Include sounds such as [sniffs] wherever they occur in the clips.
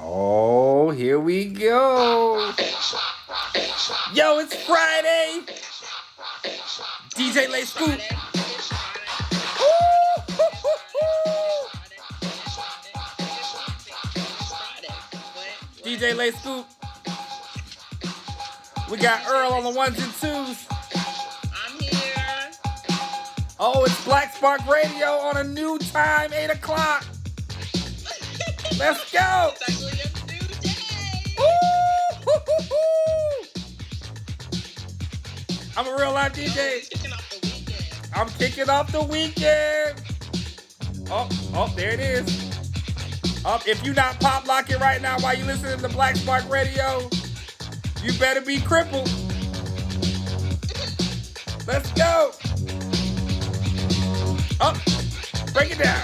Oh, here we go. Yo, it's Friday. DJ Lay Scoop. DJ Lay Scoop. We got Earl on the ones and twos. I'm here. Oh, it's Black Spark Radio on a new time, 8 o'clock. Let's go. I'm a real live Yo, DJ. weekend. I'm kicking off the weekend. Oh, oh, there it is. Up, if you not pop locking right now while you listening to Black Spark Radio, you better be crippled. Let's go. Up, break it down.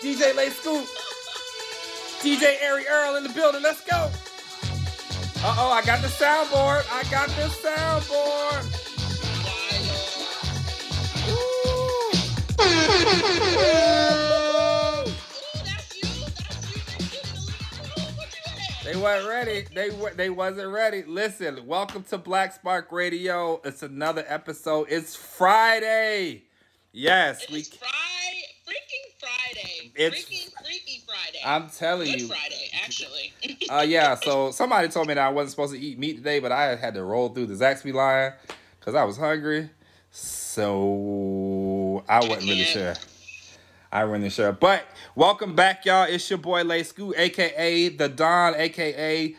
DJ Lay Scoop, DJ Ari Earl in the building. Let's go. Uh oh, I got the soundboard. I got the soundboard. Ooh, that's you. That's you. They didn't believe What you had? They weren't ready. They were. They wasn't ready. Listen, welcome to Black Spark Radio. It's another episode. It's Friday. Yes, It we. Friday, freaking Friday. It's- freaking freaky Friday. I'm telling Good you. Friday, actually. Uh, yeah. So somebody told me that I wasn't supposed to eat meat today, but I had to roll through the Zaxby line because I was hungry. So I wasn't really Yeah. sure. I wasn't sure. But welcome back, y'all. It's your boy Lay Scoot, aka the Don, aka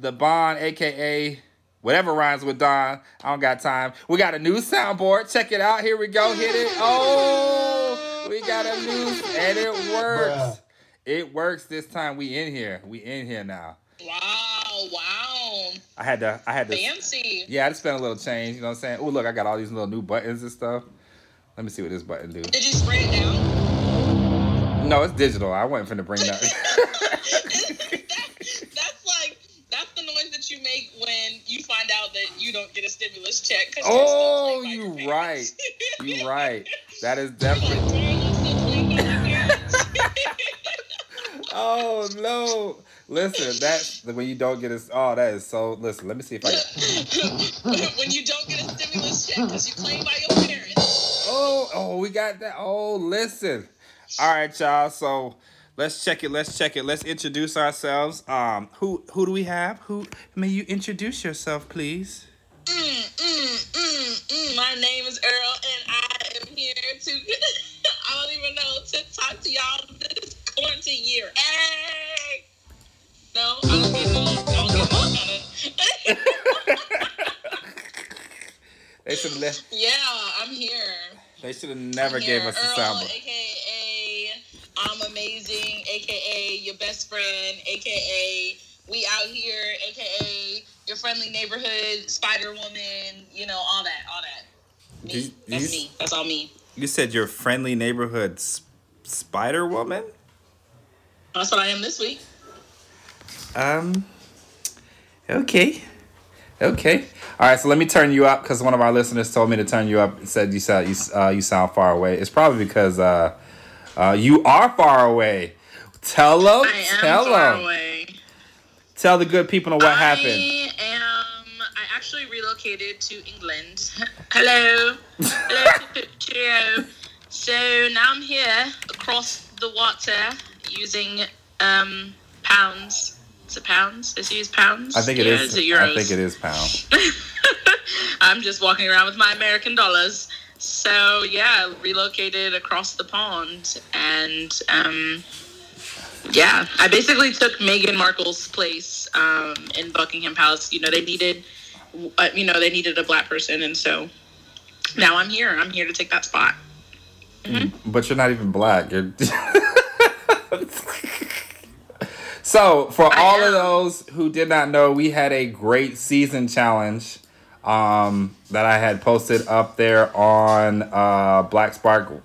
the Bond, aka whatever rhymes with Don. I don't got time. We got a new soundboard. Check it out. Here we go. Hit it. Oh, we got a new, and it works. Bruh. It works this time. We in here. We in here now. wow, wow. I had to. I had to. Fancy. Yeah, I just spent a little change. You know what I'm saying? Oh, look, I got all these little new buttons and stuff. Let me see what this button do. Did you spray it down? No, it's digital. I wasn't finna bring that. [laughs] that, [laughs] that's like that's the noise that you make when you find out that you don't get a stimulus check. 'cause you're still oh, you right. You right. That is [laughs] definitely. Oh no! Listen, that's when you don't get a. Oh, that is so. Listen, let me see if I. Can, [laughs] when you don't get a stimulus check because you claim by your parents. oh, oh, we got that. Oh, listen. All right, y'all. So let's check it. Let's check it. Let's introduce ourselves. Um, who who do we have? Who may you introduce yourself, please? Mm, mm, mm, mm. My name is Earl, and I am here to. [laughs] I don't even know to talk to y'all quarantine year. Hey. No, I don't get. I don't get no. [laughs] They should have left. yeah, I'm here. They should have never gave us the Earl, soundboard. AKA I'm amazing, AKA your best friend, AKA we out here, AKA your friendly neighborhood Spider Woman. You know all that, all that. Me. You- That's you- me. That's all me. You said your friendly neighborhood Spider Woman. That's what I am this week. Um. Okay. Okay. All right. So let me turn you up because one of our listeners told me to turn you up and said you sound you uh, you sound far away. It's probably because uh, uh, you are far away. Tell them. I Tell them. Tell the good people what happened. I am. I actually relocated to England. [laughs] Hello. Hello. [laughs] Cheerio. So now I'm here across the water using um pounds. Is it pounds? Is it use pounds? I think it Yeah, is. Is it euros? I think it is pound. [laughs] I'm just walking around with my American dollars. So yeah, relocated across the pond, and um, yeah, I basically took Meghan Markle's place um, in Buckingham Palace. You know, they needed, uh, you know, they needed a black person, and so now I'm here. I'm here to take that spot. But you're not even black. [laughs] [laughs] So, for I all of those who did not know, we had a great season challenge um, that I had posted up there on uh, Black Spark. What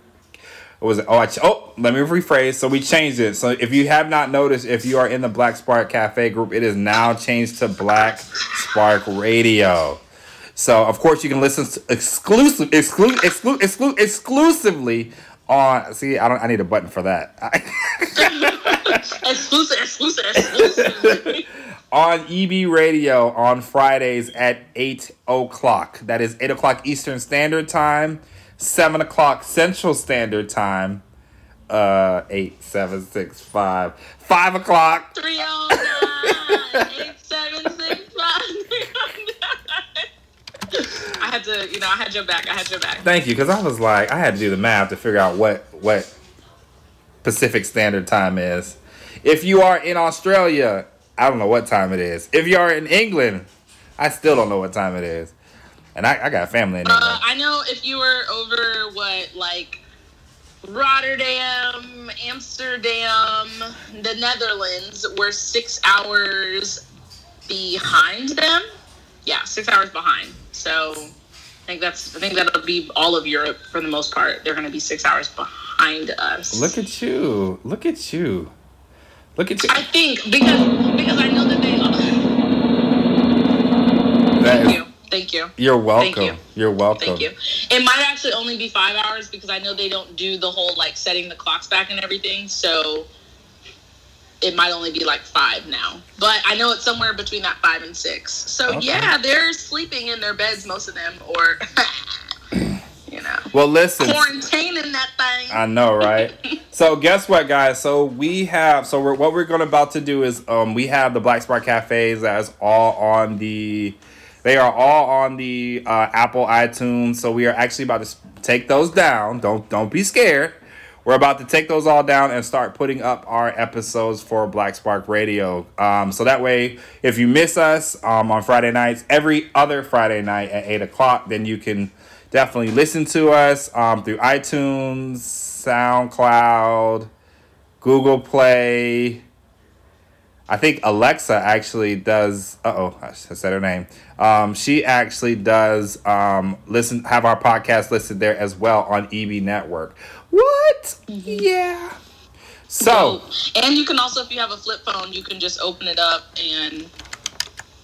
was it? Oh, I ch- oh, let me rephrase. So we changed it. So if you have not noticed, if you are in the Black Spark Cafe group, it is now changed to Black Spark Radio. So of course you can listen to exclusive, exclu- exclu- exclu- exclusively on see I don't I need a button for that. [laughs] exclusive, exclusive, exclusive. on EB Radio on Fridays at eight o'clock. That is eight o'clock Eastern Standard Time, seven o'clock Central Standard Time. Uh, eight, seven, six, five, five o'clock. 309 8765 I had to, you know, I had your back. I had your back. Thank you, because I was like, I had to do the math to figure out what what Pacific Standard Time is. If you are in Australia, I don't know what time it is. If you are in England, I still don't know what time it is. And I, I got family in England. Uh, I know if you were over what like Rotterdam, Amsterdam, the Netherlands, we're six hours behind them. Yeah, six hours behind. So think that's I think that'll be all of Europe for the most part. They're going to be six hours behind us. Look at you. Look at you. Look at you. I think because because I know that they. Uh, that Thank is- you. Thank you. You're welcome. You. You're welcome. Thank you. It might actually only be five hours because I know they don't do the whole like setting the clocks back and everything. So it might only be like five now. But I know it's somewhere between that five and six. So Okay. yeah, they're sleeping in their beds, most of them, or [laughs] you know, Well, listen. quarantining that thing. I know, right? [laughs] so guess what, guys? So we have so we're, what we're going about to do is um we have the Black Spark cafes that's all on the they are all on the uh, Apple iTunes. So we are actually about to take those down. Don't don't be scared. We're about to take those all down and start putting up our episodes for Black Spark Radio. Um, so that way, if you miss us um, on Friday nights, every other Friday night at 8 o'clock, then you can definitely listen to us um, through iTunes, SoundCloud, Google Play. I think Alexa actually does. Oh, I said her name. Um, she actually does um, listen, have our podcast listed there as well on EB Network. What? Mm-hmm. Yeah. So, and you can also, if you have a flip phone, you can just open it up and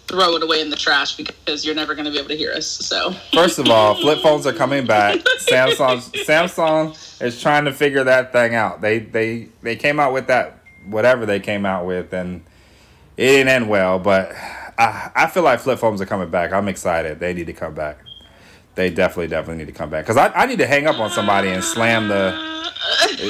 throw it away in the trash because you're never going to be able to hear us. So first of all, flip phones are coming back. [laughs] Samsung Samsung is trying to figure that thing out. They they they came out with that whatever they came out with, and it didn't end well. But I I feel like flip phones are coming back. I'm excited. They need to come back. They definitely definitely need to come back because I, I need to hang up on somebody and slam the.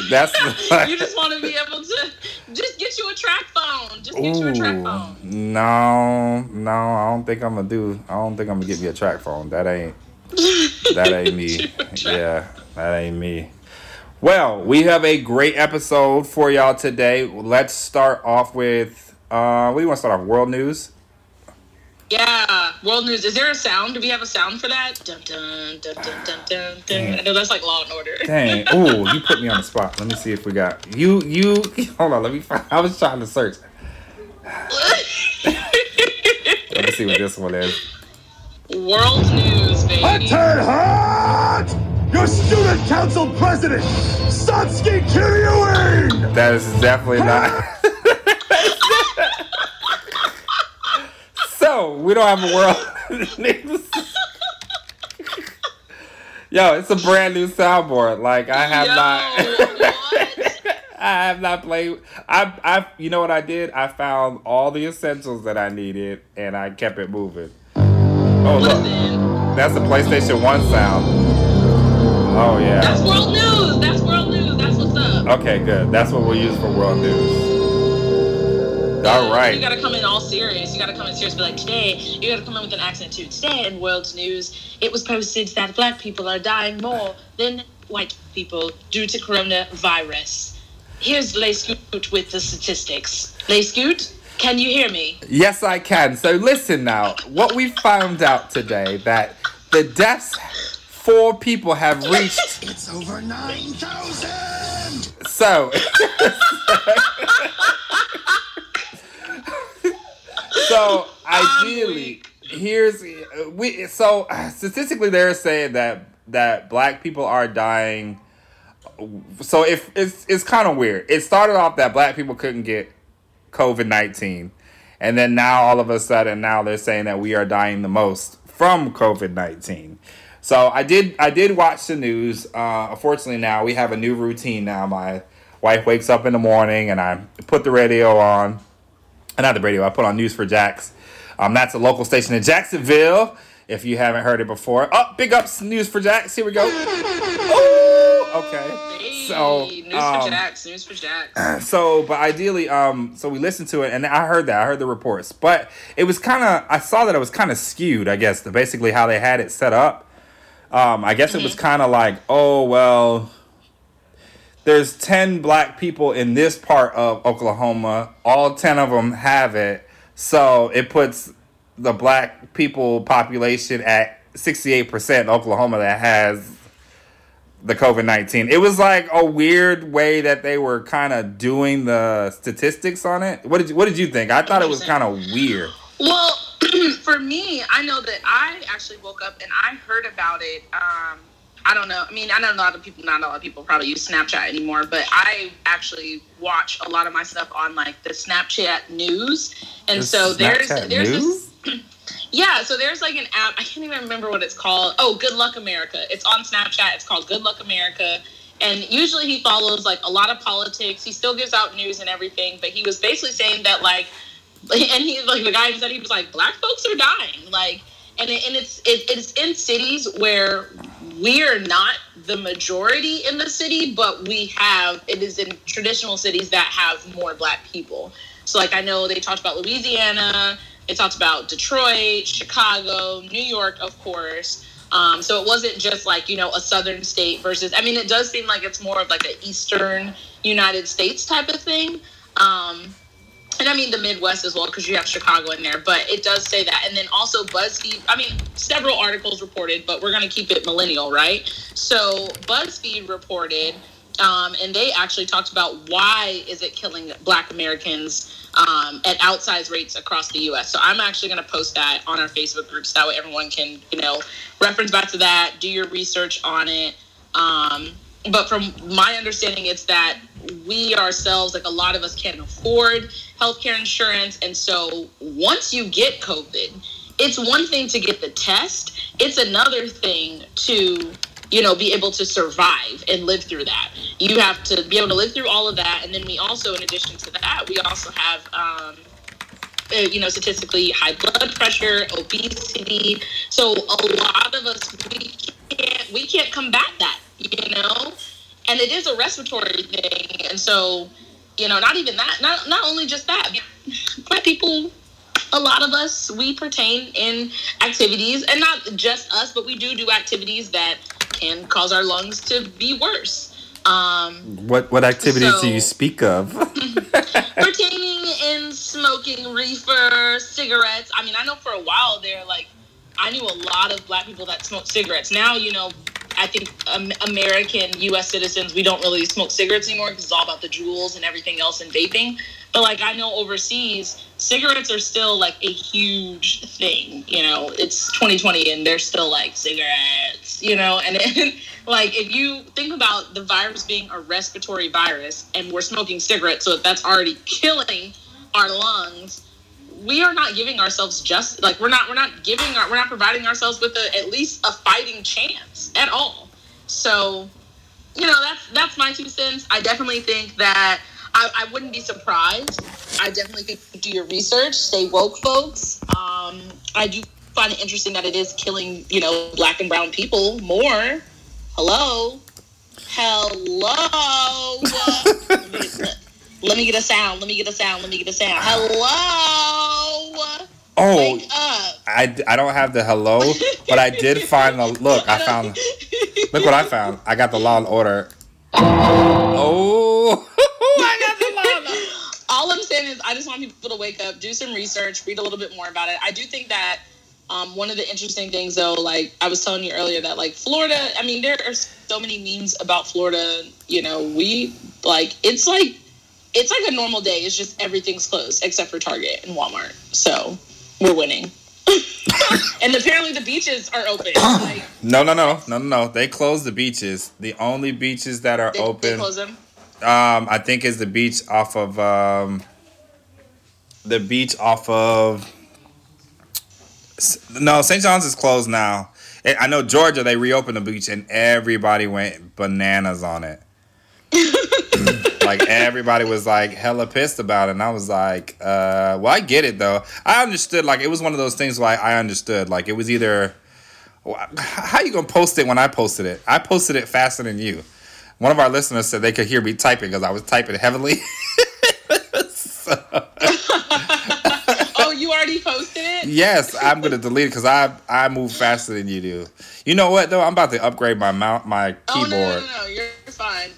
That's [laughs] [laughs] the, you just want to be able to just get you a track phone. Just get you a track Ooh, phone. no, no, I don't think I'm gonna do. I don't think I'm gonna get me a TracFone. That ain't. That ain't me. [laughs] Yeah, that ain't me. Well, we have a great episode for y'all today. Let's start off with. Uh, we want to start off? World news. Yeah, world news. Is there a sound? Do we have a sound for that? Dun dun dun dun dun dun. dun. I know that's like Law and Order. Dang. [laughs] Ooh, you put me on the spot. Let me see if we got you. You. [laughs] Hold on. Let me. Find, I was trying to search. [laughs] Let me see what this one is. world news, baby. Ted Hart! Your student council president, Satsuki Kiryuin! That is definitely not. So we don't have a world. Yo, it's a brand new soundboard. Like I have Yo, not. [laughs] I have not played. I, I, you know what I did? I found all the essentials that I needed, and I kept it moving. Oh look, that's the PlayStation One sound. Oh yeah. that's world news. That's world news. That's what's up. Okay, good. That's what we'll use for world news. All You gotta come in all serious. You gotta come in serious. Be like, today, you gotta come in with an accent too. Today in world news, it was posted that black people are dying more than white people due to coronavirus. Here's Lay Scoot with the statistics. Lay Scoot, can you hear me? Yes, I can. So listen now. What we found out today that the deaths four people have reached. [laughs] It's over 9,000! So. [laughs] [laughs] so [laughs] ideally, here's we. So statistically, they're saying that that black people are dying. So if it's it's kind of weird. It started off that black people couldn't get COVID nineteen, and then now all of a sudden now they're saying that we are dying the most from COVID nineteen. So I did I did watch the news. Uh, unfortunately, now we have a new routine. Now my wife wakes up in the morning and I put the radio on. Not the radio. I put on News for Jax. Um, that's a local station in Jacksonville. If you haven't heard it before, oh, big ups News for Jax. Here we go. Ooh, okay. Hey, So, news um, for Jax. News for Jax. [clears throat] So, but ideally, um, so we listened to it, and I heard that I heard the reports, but it was kind of I saw that it was kind of skewed. I guess the basically how they had it set up. Um, I guess it was kind of like, oh well, there's ten black people in this part of Oklahoma. All ten of them have it, so it puts the black people population at sixty eight percent in Oklahoma that has the COVID nineteen. It was like a weird way that they were kind of doing the statistics on it. What did you, What did you think? I thought it was kind of weird. Well, [clears throat] for me, I know that I actually woke up and I heard about it. Um, I don't know. I mean, I know a lot of people, not a lot of people probably use Snapchat anymore, but I actually watch a lot of my stuff on like the Snapchat news. And The so there's Snapchat there's news? this yeah, so there's like an app. I can't even remember what it's called. Oh, Good Luck America. It's on Snapchat. It's called Good Luck America. And usually he follows like a lot of politics. He still gives out news and everything, but he was basically saying that like, [laughs] and he like the guy said he was like, black folks are dying, like, and it, and it's it, it's in cities where we are not the majority in the city, but we have it is in traditional cities that have more black people. So like I know they talked about Louisiana, they talked about Detroit, Chicago, New York, of course. Um, so it wasn't just like you know a southern state versus. I mean, it does seem like it's more of like an eastern United States type of thing. Um, and I mean the Midwest as well because you have Chicago in there, but it does say that. And then also BuzzFeed. I mean, several articles reported, but we're gonna keep it millennial, right? So BuzzFeed reported, um, and they actually talked about why is it killing Black Americans um, at outsized rates across the U.S. So I'm actually gonna post that on our Facebook groups. that way everyone can you know reference back to that, do your research on it. Um, but from my understanding, it's that we ourselves, like a lot of us, can't afford healthcare insurance, and so once you get COVID, it's one thing to get the test; it's another thing to you know be able to survive and live through that. You have to be able to live through all of that, and then we also, in addition to that, we also have. Um, uh, you know, statistically high blood pressure, obesity. So a lot of us we can't we can't combat that, you know, and it is a respiratory thing. And so, you know, not even that, not not only just that, black people. A lot of us we pertain in activities, and not just us, but we do do activities that can cause our lungs to be worse. Um, What What activities do you speak of? [laughs] pertaining in smoking reefer cigarettes i mean i know for a while there like i knew a lot of black people that smoked cigarettes now you know i think um, american us citizens we don't really smoke cigarettes anymore because it's all about the Juuls and everything else and vaping. But like i know overseas cigarettes are still like a huge thing you know? It's 2020 and they're still like cigarettes you know? And it, [laughs] like if you think about the virus being a respiratory virus and we're smoking cigarettes so that's already killing our lungs we are not giving ourselves just like we're not we're not giving our, we're not providing ourselves with a, at least a fighting chance at all. So you know that's that's my two cents. I definitely think that I, I wouldn't be surprised. I definitely think do your research stay woke folks. Um i do find it interesting that it is killing you know black and brown people more. Hello? Hello? Let, me get, let me get a sound. Let me get a sound. Let me get a sound. Hello Oh, I, I don't have the hello, but I did find the [laughs] look. I found look what I found. I got the Law and Order. Oh, [laughs] I got the Law all I'm saying is I just want people to wake up, do some research, read a little bit more about it. I do think that um, one of the interesting things, though, like I was telling you earlier, that like Florida, I mean, there are so many memes about Florida. You know, we like it's like it's like a normal day. It's just everything's closed except for Target and Walmart. So we're winning. [laughs] and apparently the beaches are open. [coughs] Like No, no, no, no, no, no. They closed the beaches. The only beaches that are they, they open, close them. um, I think, is the beach off of um, the beach off of. No, St. John's is closed now. I know Georgia, they reopened the beach and everybody went bananas on it. Like everybody was like hella pissed about it, and I was like, uh, "Well, I get it though. I understood. Like it was one of those things where I, I understood. Like it was either how you gonna post it when I posted it? I posted it faster than you. One of our listeners said they could hear me typing because I was typing heavily. [laughs] so. oh, you already posted it? Yes, I'm gonna delete it because I I move faster than you do. You know what though? I'm about to upgrade my mount my keyboard. Oh, no, no, no, no, you're fine.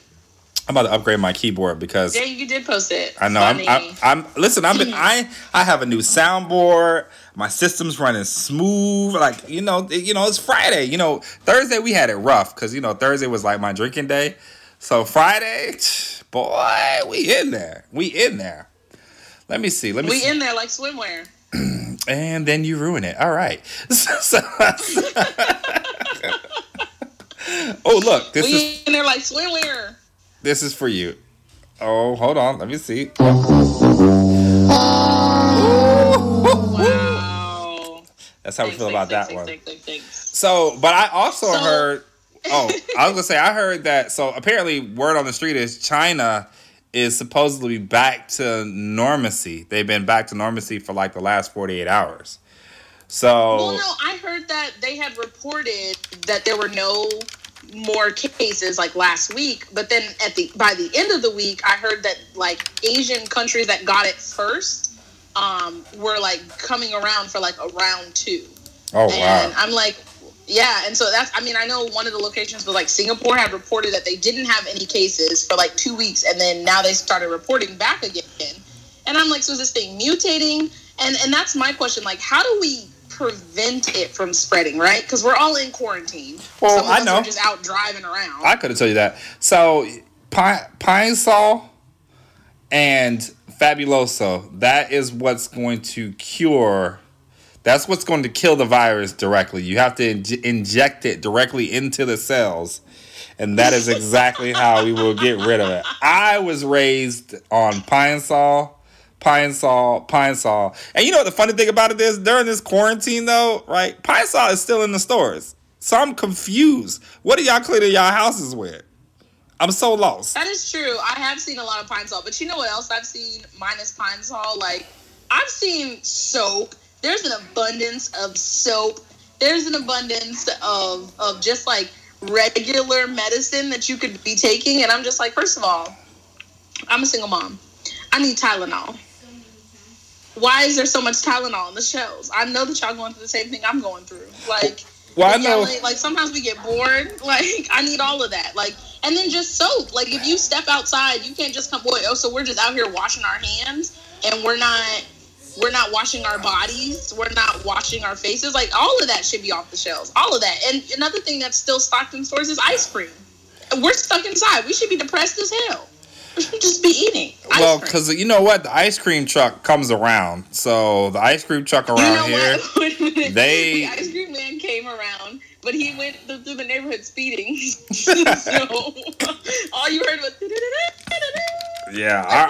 I'm about to upgrade my keyboard because yeah, you did post it. I know. I'm, I'm, I'm. Listen, I've been. Hmm. I I have a new soundboard. My system's running smooth. Like you know, you know, it's Friday. You know, Thursday we had it rough because you know Thursday was like my drinking day. So Friday, [sniffs] boy, we in there. We in there. Let me see. Let me. We see. in there like swimwear. [clears throat] and then you ruin it. All right. [laughs] So, [laughs] oh look, this we is in there like swimwear. This is for you. Oh, hold on. Let me see. Wow. That's how thanks, we feel about thanks, that one. Thanks, so, but I also so, heard. [laughs] Oh, I was gonna say I heard that. So apparently, word on the street is China is supposedly back to normacy. They've been back to normacy for like the last forty eight hours. So. Well, no, I heard that they had reported that there were no more cases like last week but then at the by the end of the week i heard that like asian countries that got it first um were like coming around for like a round two. Oh wow. And i'm like yeah and so that's i mean i know one of the locations was like singapore had reported that they didn't have any cases for like two weeks and then now they started reporting back again. And i'm like so is this thing mutating? And and that's my question like how do we prevent it from spreading, right? Because we're all in quarantine. Well, I know. just out driving around. I could have told you that. So, pine, pine Sol and Fabuloso, that is what's going to cure. That's what's going to kill the virus directly. You have to in- inject it directly into the cells. And that is exactly how we will get rid of it. I was raised on Pine Sol Pine Sol, Pine Sol. And you know what the funny thing about it is? During this quarantine, though, right? Pine Sol is still in the stores. So I'm confused. What are y'all cleaning y'all houses with? I'm so lost. That is true. I have seen a lot of Pine Sol, but you know what else I've seen minus Pine Sol? Like, I've seen soap. There's an abundance of soap. There's an abundance of of just like regular medicine that you could be taking. And I'm just like, first of all, I'm a single mom. I need Tylenol why is there so much Tylenol on the shelves? I know that y'all going through the same thing I'm going through. Like, well, I know. like sometimes we get bored. [laughs] Like, I need all of that. Like, and then just soap. Like, if you step outside, you can't just come. Boy, oh, so we're just out here washing our hands, and we're not. We're not washing our bodies. We're not washing our faces. Like all of that should be off the shelves. All of that. And another thing that's still stocked in stores is ice cream. We're stuck inside. We should be depressed as hell. Just be eating. well, because you know what, the ice cream truck comes around. So the ice cream truck around you know here, [laughs] they the ice cream man came around, but he went through, through the neighborhood speeding. [laughs] so [laughs] all you heard was. Yeah, our,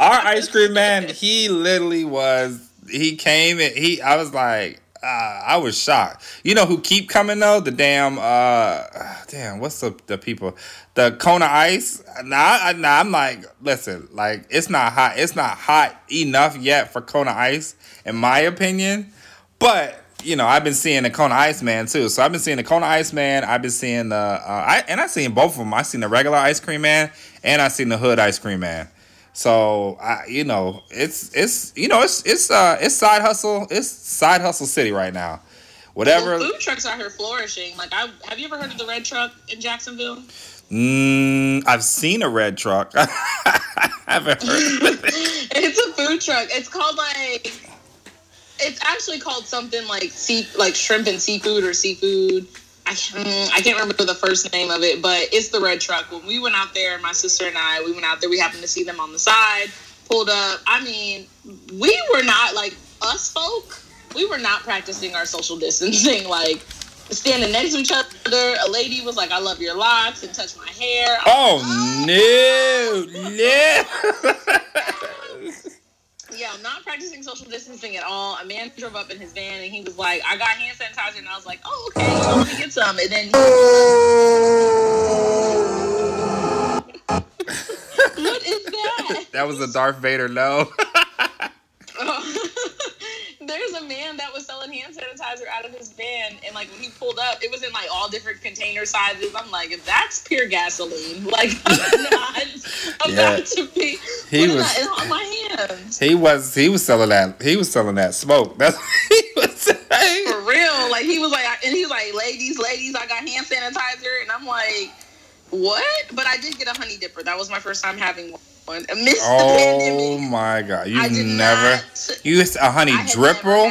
our ice cream man, he literally was. He came and he. I was like, uh, I was shocked. You know who keep coming though? The damn uh damn, what's the the people? The Kona Ice. Nah, nah, I'm like, listen, like it's not hot. It's not hot enough yet for Kona Ice, in my opinion. But you know, I've been seeing the Kona Ice Man too. So I've been seeing the Kona Ice Man. I've been seeing the uh, I and I seen both of them. I seen the regular ice cream man and I seen the hood ice cream man. So I, you know, it's it's you know it's it's uh it's side hustle it's side hustle city right now. Whatever. Well, food trucks out here flourishing. Like I have you ever heard of the red truck in Jacksonville? Mm, I've seen a red truck. [laughs] I haven't heard of it. [laughs] it's a food truck. It's called like it's actually called something like sea like shrimp and seafood or seafood I can't, mm, I can't remember the first name of it, but it's the red truck. When we went out there, my sister and I, we went out there. We happened to see them on the side, pulled up. I mean, we were not like us folk. We were not practicing our social distancing. [laughs] Like standing next to each other, a lady was like, "I love your locks," and touched my hair. Oh, oh no, no. [laughs] [laughs] yeah, I'm not practicing social distancing at all. A man drove up in his van and he was like, "I got hand sanitizer," and I was like, "Oh, okay, let me get some." And then, [laughs] what is that? That was a Darth Vader no. Oh. [laughs] There's a man that was selling hand sanitizer out of his van, and like when he pulled up, it was in like all different container sizes. I'm like, that's pure gasoline. [laughs] Like I'm not [laughs] about Yeah. to be He putting was- on my hands. He was he was selling that he was selling that smoke. That's [laughs] what he was saying. For real, like he was like, and he was like, "Ladies, ladies, I got hand sanitizer," and I'm like, "What?" But I did get a honey dipper. That was my first time having one. Amidst the Oh pandemic, my god! You've never not- you used a honey I drip roll.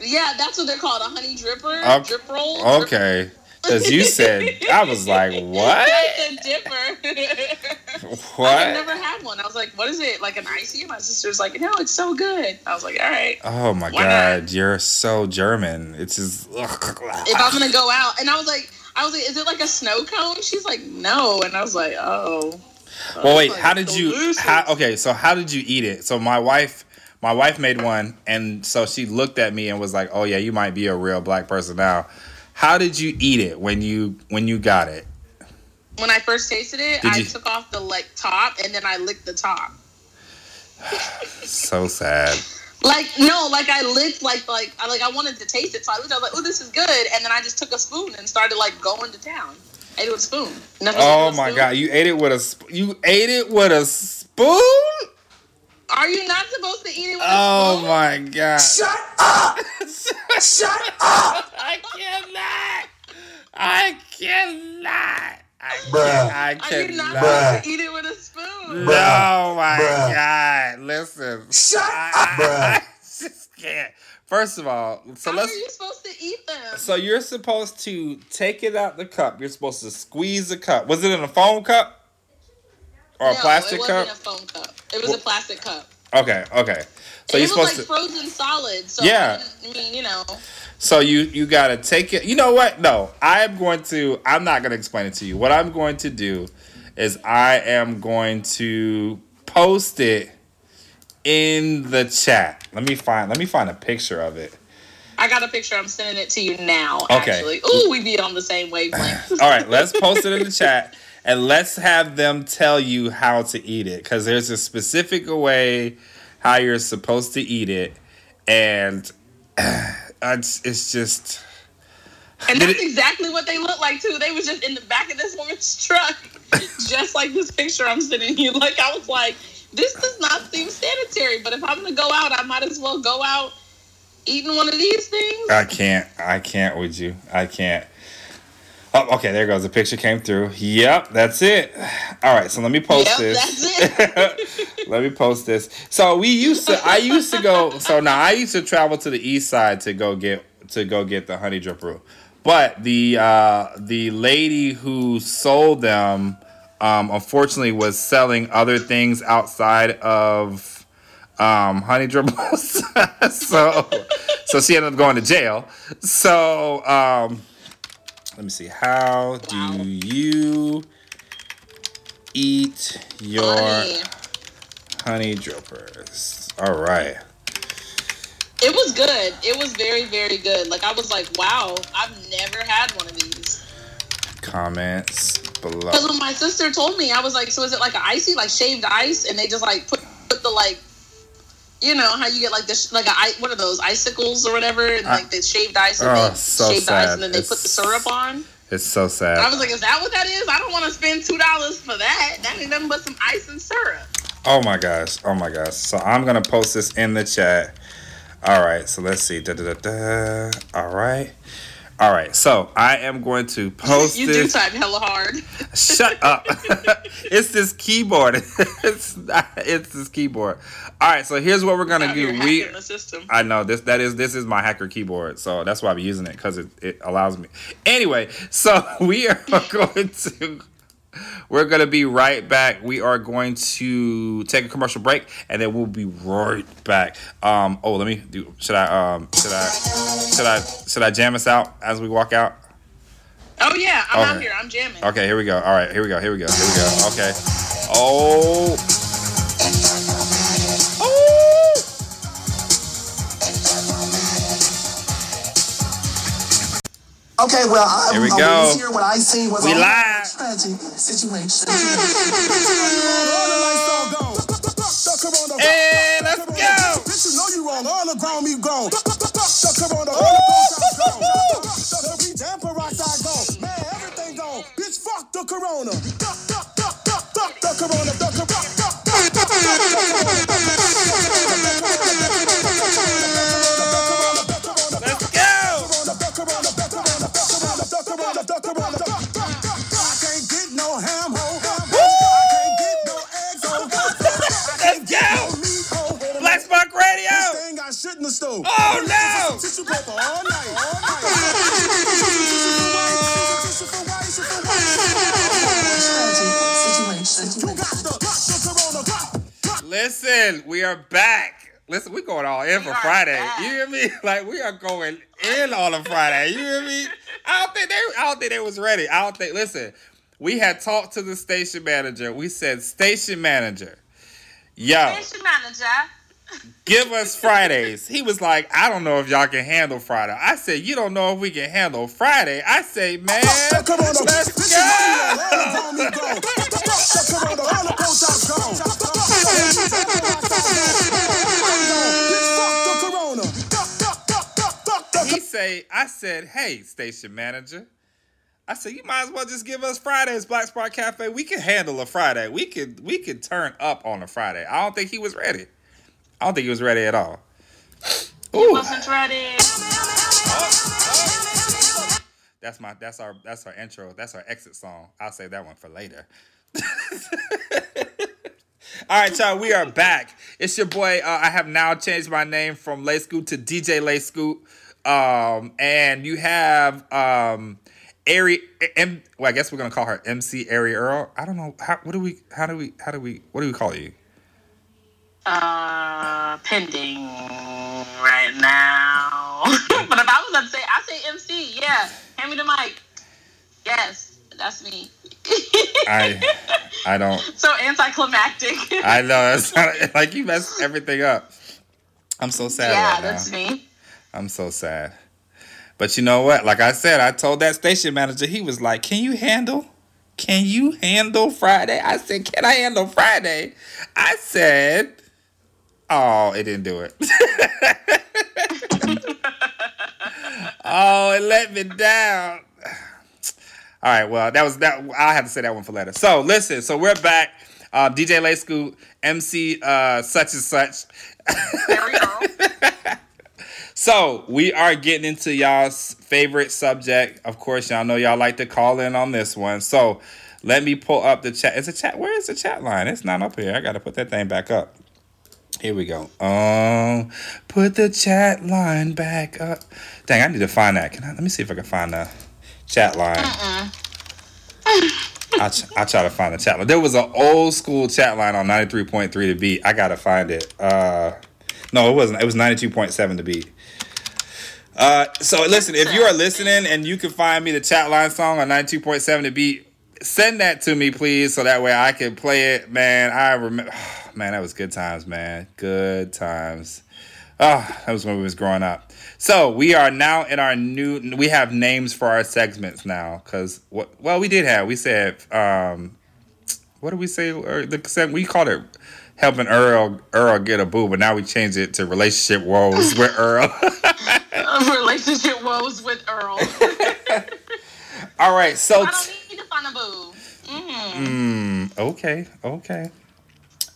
Yeah, that's what they're called, a honey dripper, Okay. drip roll. Okay, because you said I was like, [laughs] what? [laughs] I said dipper. I What? had never had one. I was like, "What is it? Like an icy?" And my sister's like, "No, it's so good." I was like, "All right." Oh my god, not? you're so German. It's just. If I'm gonna go out, and I was like, "I was like, is it like a snow cone?" She's like, "No," and I was like, "Oh." Uh, well, wait. Like, How did you? How, okay, so how did you eat it? So my wife, my wife made one, and so she looked at me and was like, "Oh yeah, you might be a real black person now." How did you eat it when you when you got it? When I first tasted it, Did I you- took off the like top, and then I licked the top. [sighs] So sad. Like no, like I licked like like I like I wanted to taste it, so I looked. I was like, "Oh, this is good," and then I just took a spoon and started like going to town. Ate it with a spoon. Never Oh with my spoon. god, you ate it with a sp- you ate it with a spoon? Are you not supposed to eat it with Oh a spoon? Oh my god. Shut up! [laughs] Shut up! I cannot. I cannot. I Bruh. can't. I Are you not cannot. Supposed to eat it with a spoon? No, my Bruh. God. Listen. Shut I, up, [laughs] I, bruh. just can't. First of all, so How let's. are you supposed to eat them? So you're supposed to take it out the cup. You're supposed to squeeze the cup. Was it in a foam cup or a no, plastic it cup? wasn't a foam cup. It was Well- a plastic cup. Okay, okay. So you're supposed like to. frozen solid. So Yeah. I mean, you know, So you you gotta take it. You know what? No, I am going to. I'm not gonna explain it to you. What I'm going to do is I am going to post it in the chat. Let me find. Let me find a picture of it. I got a picture. I'm sending it to you now. Okay. Actually, ooh, we be on the same wavelength. [laughs] All right, let's post it in the chat and let's have them tell you how to eat it because there's a specific way how you're supposed to eat it, and [clears throat] it's, it's just. And that's exactly what they look like too. They was just in the back of this woman's [laughs] truck, just like this picture I'm sending you. Like I was like, this does not seem sanitary. But if I'm gonna go out, I might as well go out eating one of these things. I can't. I can't with you. I can't. Oh, okay. There goes. The picture came through. Yep, that's it. All right. So let me post Yep, this. that's [laughs] let me post this. So we used to. I used to go. So now I used to travel to the east side to go get to go get the honey drip brew. But the uh, the lady who sold them, um, unfortunately, was selling other things outside of um, honey dribbles. [laughs] so so she ended up going to jail. So um, let me see. How do you eat your funny. honey drippers? All right. It was good. It was very, very good. Like I was like, wow, I've never had one of these. Comments below. Because when my sister told me, I was like, so is it like an icy, like shaved ice, and they just like put put the like, you know how you get like this like a i- what are those icicles or whatever, and like the shaved ice, and Oh, they so shaved ice, and then they put the syrup on. It's so sad. I was like, is that what that is? I don't want to spend two dollars for that. That ain't nothing but some ice and syrup. Oh my gosh. Oh my gosh. So I'm gonna post this in the chat. All right. So let's see. Da, da, da, da. All right. All right. So I am going to [laughs] post you do type hella hard. Shut [laughs] up. [laughs] it's this keyboard. it's not, it's this keyboard. All right. So here's what we're gonna Out do. We the system. I know this. That is this is my hacker keyboard, so that's why I'm using it because it, it allows me. Anyway, so we are going to we're gonna be right back. We are going to take a commercial break, and then we'll be right back. Um. Oh, let me do. Should I um. Should I should I should I jam us out as we walk out? Oh yeah, I'm out here. I'm jamming. Okay. Here we go. All right. Here we go. Here we go. Here we go. Okay. Oh. Oh. Okay, well, I, Here we I, go. This year, what I seen was We a live. tragic situation. Hey, let's go. Bitch, you know you wrong. All the ground me gone. The corona, all the post gone. The beach and peroxide gone. Man, everything gone. Bitch, fuck the corona. Duck, duck, duck, duck, duck, the corona. The corona. Got shit in the stove. Oh no. Tissue paper all night. All night. Tissue for white, tissue for white. tragic situation. You got the, the corona. Listen, we are back. Listen, we going all in for Friday. back. You hear me? Like we are going in on a Friday. You hear me? I don't think they. I don't think they was ready. I don't think. Listen, we had talked to the station manager. We said, station manager, yo, Station manager. Give us Fridays. He was like, I don't know if y'all can handle Friday. I said, you don't know if we can handle Friday. I say, man, The corona. let's Bitch, you know go. He say, I said, hey, station manager. I said, you might as well just give us Fridays, Black Spark Cafe. We can handle a Friday. We could we could turn up on a Friday. I don't think he was ready. I don't think he was ready at all. Ooh, Wasn't ready. that's my that's our that's our intro. That's our exit song. I'll save that one for later. [laughs] All right, y'all, we are back. It's your boy. Uh, I have now changed my name from Lay Scoot to DJ Lay Scoot. Um, and you have um, Ari. M, well, I guess we're gonna call her MC Ari Earl. I don't know how. What do we? How do we? How do we? What do we call you? Uh, pending right now. [laughs] but if I was say, I say MC. Yeah, hand me the mic. Yes, that's me. I I don't. [laughs] so anticlimactic. [laughs] I know that's not, like you messed everything up. I'm so sad yeah, right now. that's me. I'm so sad. But you know what? Like I said, I told that station manager, he was like, Can you handle? Can you handle Friday? I said, Can I handle Friday? I said, Oh, it didn't do it. [laughs] oh, it let me down. All right, well, that was that. I have to say that one for later. So listen, so we're back. Um, DJ Lay Scoot, MC uh, such and such. There we go. [laughs] So we are getting into y'all's favorite subject. Of course, y'all know y'all like to call in on this one. So let me pull up the chat. Is a chat? Where is the chat line? It's not up here. I gotta put that thing back up. Here we go. Um, put the chat line back up. Dang, I need to find that. Can I? Let me see if I can find the chat line. I ch- I try to find the chat line. There was an old school chat line on ninety three point three to beat. I gotta find it. Uh, no, it wasn't. It was ninety two point seven to beat. Uh, so listen, if you are listening and you can find me the chat line song on 92.7 to beat, send that to me, please, so that way I can play it. Man, I remember, [sighs] man, that was good times, man. Good times. Oh, that was when we was growing up. So we are now in our new. We have names for our segments now, cause what? Well, we did have. We said, um, what did we say? Or the we called it helping Earl Earl get a boo, but now we changed it to relationship woes with [laughs] Earl. Relationship woes with Earl. [laughs] All right, so. Boo. Mm. Mm, okay, okay.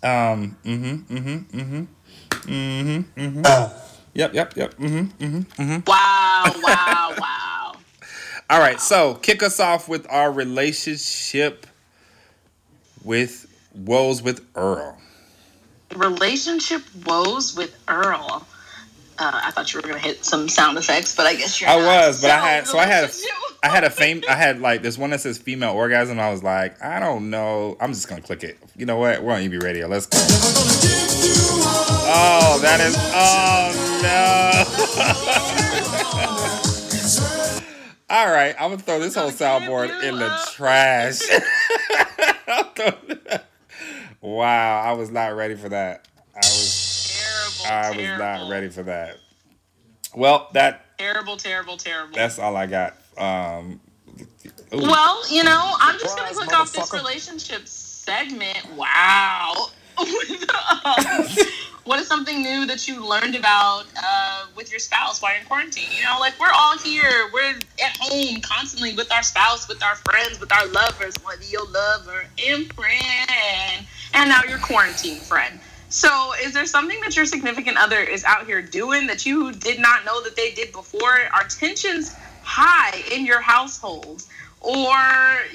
Um, mm-hmm, mm-hmm, mm-hmm. Mm-hmm, mm-hmm. Yep, yep, yep. Mm-hmm, mm-hmm. Wow, wow, wow. [laughs] All right, so kick us off with our relationship with woes with Earl. Relationship woes with Earl. Uh, I thought you were gonna hit some sound effects, but I guess you're. I not. was, but I had so I had a, I had a fame I had [laughs] like this one that says female orgasm. I was like, I don't know. I'm just gonna click it. You know what? We're on EB Radio. Let's go. Oh, that is oh no. [laughs] All right, I'm gonna throw this whole soundboard in the trash. [laughs] wow, I was not ready for that. I was. I was terrible, not ready for that. Well, that Terrible, terrible, terrible. that's all I got Um. Well, you know, I'm just gonna Surprise, click off this motherfucker. relationship segment. Wow. [laughs] What is something new that you learned about uh, with your spouse while you're in quarantine? You know, like we're all here, we're at home constantly with our spouse, with our friends, with our lovers, whether your lover and friend, and now your quarantine friend. So, is there something that your significant other is out here doing that you did not know that they did before? Are tensions high in your household? Or,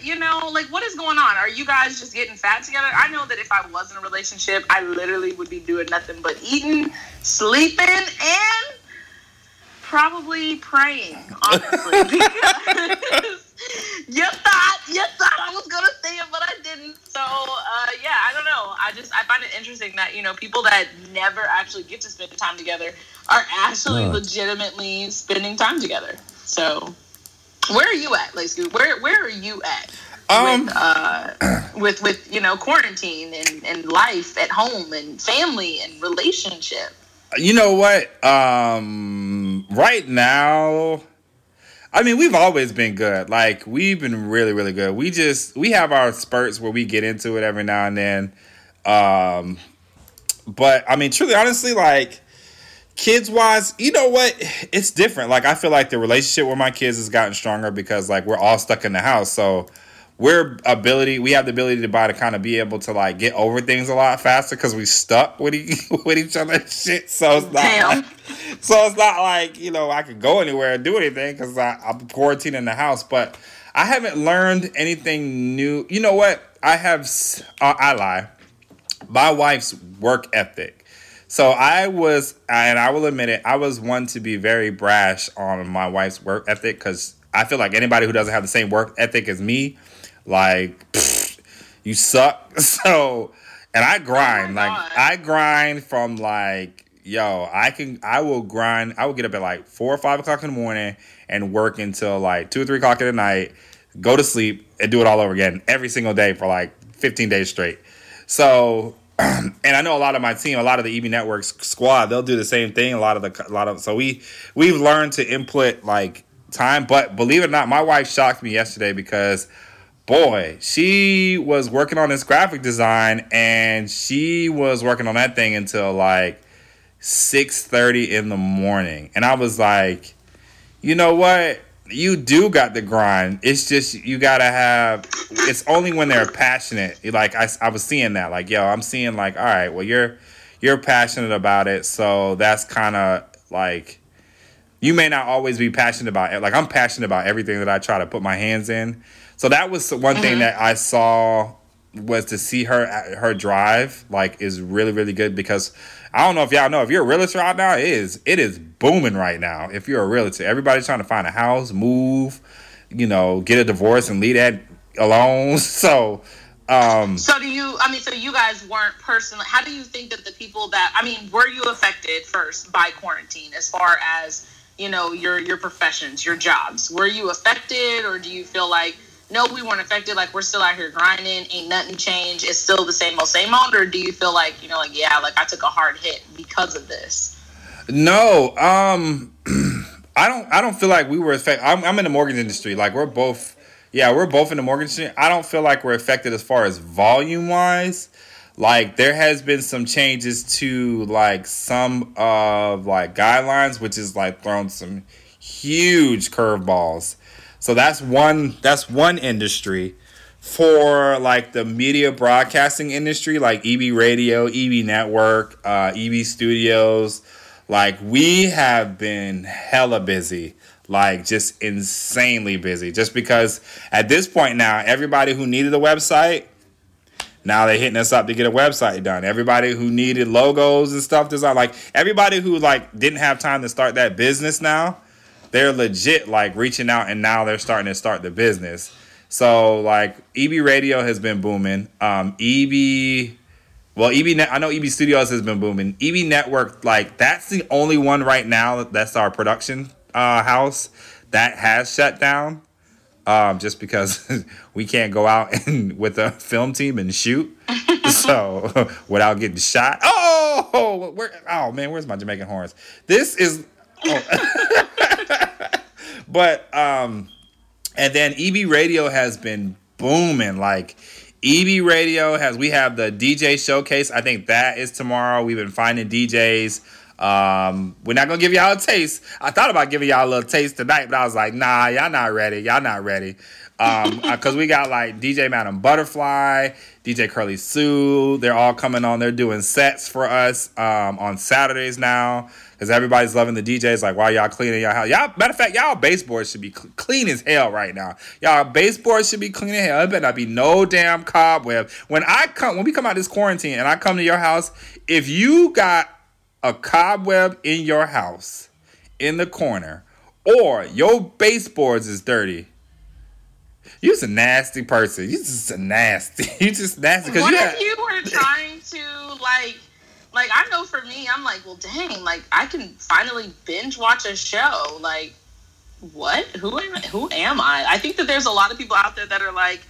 you know, like what is going on? Are you guys just getting fat together? I know that if I was in a relationship, I literally would be doing nothing but eating, sleeping, and probably praying, honestly. because [laughs] [laughs] you thought you thought I was gonna say it, but I didn't. So uh, yeah, I don't know. I just I find it interesting that you know people that never actually get to spend time together are actually Huh. legitimately spending time together. So where are you at, Lay Scoop? Where where are you at? Um, with, uh, [clears throat] with with you know quarantine and, and life at home and family and relationship. you know what? Um, right now, I mean, we've always been good. Like we've been really, really good. We just we have our spurts where we get into it every now and then. Um, but I mean, truly, honestly, like kids wise, you know what? It's different. Like I feel like the relationship with my kids has gotten stronger because like we're all stuck in the house, so we're ability we have the ability to buy to kind of be able to like get over things a lot faster because we stuck with, e- [laughs] with each other shit. So it's not Damn. like, [laughs] so it's not like you know I could go anywhere and do anything because I'm quarantined in the house. But I haven't learned anything new. You know what? I have. Uh, I lie. My wife's work ethic. So I was, and I will admit it, I was one to be very brash on my wife's work ethic because I feel like anybody who doesn't have the same work ethic as me, like, pfft, you suck. [laughs] So, and I oh grind, like, God. I grind from like, yo, I can, I will grind, I will get up at like four or five o'clock in the morning and work until like two or three o'clock in the night, go to sleep and do it all over again every single day for like 15 days straight. So, [clears throat] and I know a lot of my team, a lot of the EB Networks squad, they'll do the same thing. A lot of the, a lot of, so we, we've learned to input like time. But believe it or not, my wife shocked me yesterday because, boy, she was working on this graphic design and she was working on that thing until like six thirty in the morning, and I was like, you know what? You do got the grind. It's just you gotta have. It's only when they're passionate. Like I, I was seeing that. Like yo, I'm seeing like, all right, well you're you're passionate about it, so that's kind of like you may not always be passionate about it. Like I'm passionate about everything that I try to put my hands in. So that was one thing that I saw was to see her her drive like is really really good because I don't know if y'all know if you're a realtor out now it is it is booming right now if you're a realtor everybody's trying to find a house move you know get a divorce and leave that alone [laughs] so um So do you? I mean, so you guys weren't personally. How do you think that the people that I mean, were you affected first by quarantine as far as you know your your professions, your jobs? Were you affected, or do you feel like no, we weren't affected? Like we're still out here grinding, ain't nothing changed. It's still the same old, same old. Or do you feel like you know, like yeah, like I took a hard hit because of this? No, um, [clears throat] I don't. I don't feel like we were affected. I'm, I'm in the mortgage industry. Like we're both. Yeah, we're both in the mortgage industry. I don't feel like we're affected as far as volume wise. Like there has been some changes to like some of like guidelines, which is like thrown some huge curveballs. So that's one. That's one industry for like the media broadcasting industry, like EB Radio, EB Network, uh, EB Studios. Like we have been hella busy, like just insanely busy. Just because at this point now, everybody who needed a website, now they're hitting us up to get a website done. Everybody who needed logos and stuff designed, like everybody who like didn't have time to start that business now, they're legit like reaching out and now they're starting to start the business. So like EB Radio has been booming. Um, EB, well EB, I know EB Studios has been booming. EB Network, like that's the only one right now. That's our production uh, house that has shut down. Um, just because [laughs] we can't go out [laughs] and with a film team and shoot, [laughs] so without getting shot. Oh, where? Oh man, where's my Jamaican horns? This is. Oh. But um And then EB Radio has been booming. Like EB Radio has we have the DJ showcase. I think that is tomorrow. We've been finding DJs. Um, we're not gonna give y'all a taste. I thought about giving y'all a little taste tonight, but I was like, nah, y'all not ready. Y'all not ready. Um, [laughs] because we got like DJ Madam Butterfly, DJ Curly Sue. They're all coming on. They're doing sets for us um, on Saturdays now because everybody's loving the DJs. Like, why y'all cleaning y'all house? Y'all, matter of fact, y'all baseboards should be cl- clean as hell right now. Y'all baseboards should be clean as hell. It better not be no damn cobweb. When I come, when we come out this quarantine and I come to your house, if you got a cobweb in your house in the corner or your baseboards is dirty, you's a nasty person. You're just a nasty. [laughs] You're just nasty because What you. if you were trying to like, like I know for me, I'm like, well, dang, like I can finally binge watch a show. Like, what? Who am who am I? I think that there's a lot of people out there that are like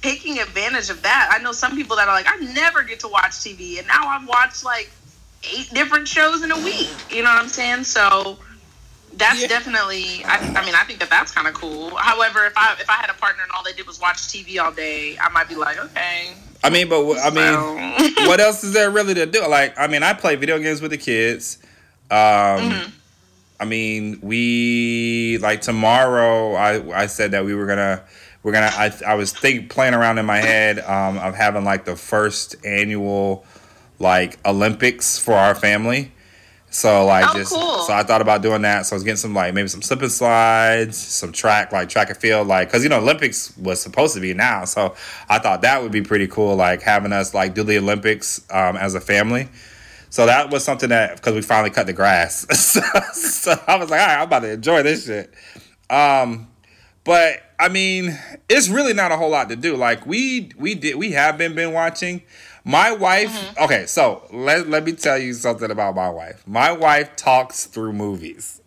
taking advantage of that. I know some people that are like, I never get to watch TV, and now I've watched like eight different shows in a week. You know what I'm saying? So that's Yeah. definitely. I, I mean, I think that that's kind of cool. However, if I if I had a partner and all they did was watch TV all day, I might be like, okay. I mean, but I mean. so- [laughs] what else is there really to do? Like, I mean, I play video games with the kids. Um, Mm-hmm. I mean, we like tomorrow. I I said that we were gonna we're gonna. I I was think playing around in my head um, of having like the first annual like Olympics for our family. So like Oh, just cool. so I thought about doing that. So I was getting some like maybe some slip and slides, some track like track and field like because you know Olympics was supposed to be now. So I thought that would be pretty cool like having us like do the Olympics um, as a family. So that was something that because we finally cut the grass. [laughs] so, so I was like, all right, I'm about to enjoy this shit. Um, but I mean, it's really not a whole lot to do. Like we we did we have been been watching. My wife. Okay, so let let me tell you something about my wife. My wife talks through movies.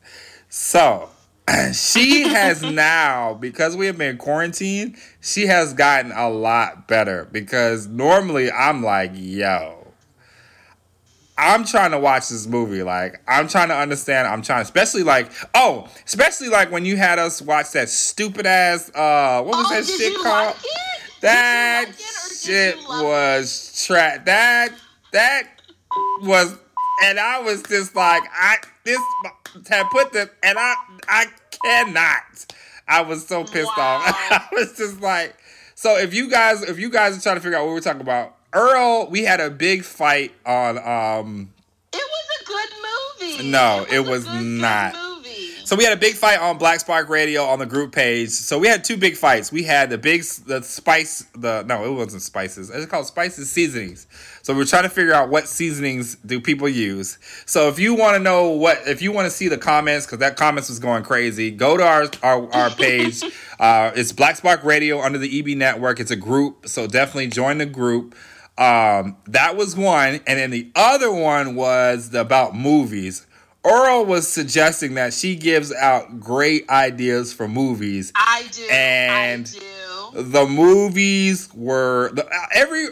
So [clears throat] she has [laughs] now because we have been quarantined. She has gotten a lot better because normally I'm like, yo. I'm trying to watch this movie. Like, I'm trying to understand. I'm trying, especially like, oh, especially like when you had us watch that stupid ass, uh, what was Oh, that shit called? like it? That Did you like or did shit was tra- that that was, and I was just like, I this had put the, and I I cannot. I was so pissed off. [laughs] I was just like, so if you guys, if you guys are trying to figure out what we're talking about, Earl, we had a big fight on. um It was a good movie. No, it was good, good not. So we had a big fight on Black Spark Radio on the group page. So we had two big fights. We had the big the spice the no, it wasn't spices. It's called spices seasonings. So we're trying to figure out what seasonings do people use. So if you want to know what if you want to see the comments cuz that comments was going crazy, go to our our, our page. [laughs] uh, it's Black Spark Radio under the EB network. It's a group, so definitely join the group. Um, that was one, and then the other one was the, about movies. Earl was suggesting that she gives out great ideas for movies. I do. And- I do. The movies were the, uh, every.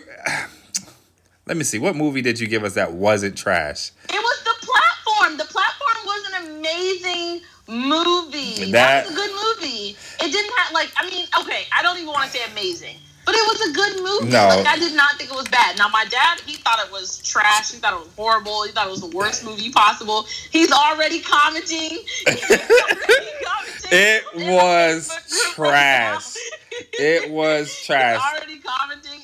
[sighs] Let me see. What movie did you give us that wasn't trash? It was the platform. The platform was an amazing movie. That- That, was a good movie. It didn't have like I mean, okay, I don't even want to say amazing. But it was a good movie. No. Like I did not think it was bad. Now my dad, he thought it was trash. He thought it was horrible. He thought it was the worst movie possible. He's already commenting. He's already [laughs] commenting It was Facebook group right now. trash. It was [laughs] He's trash. already commenting.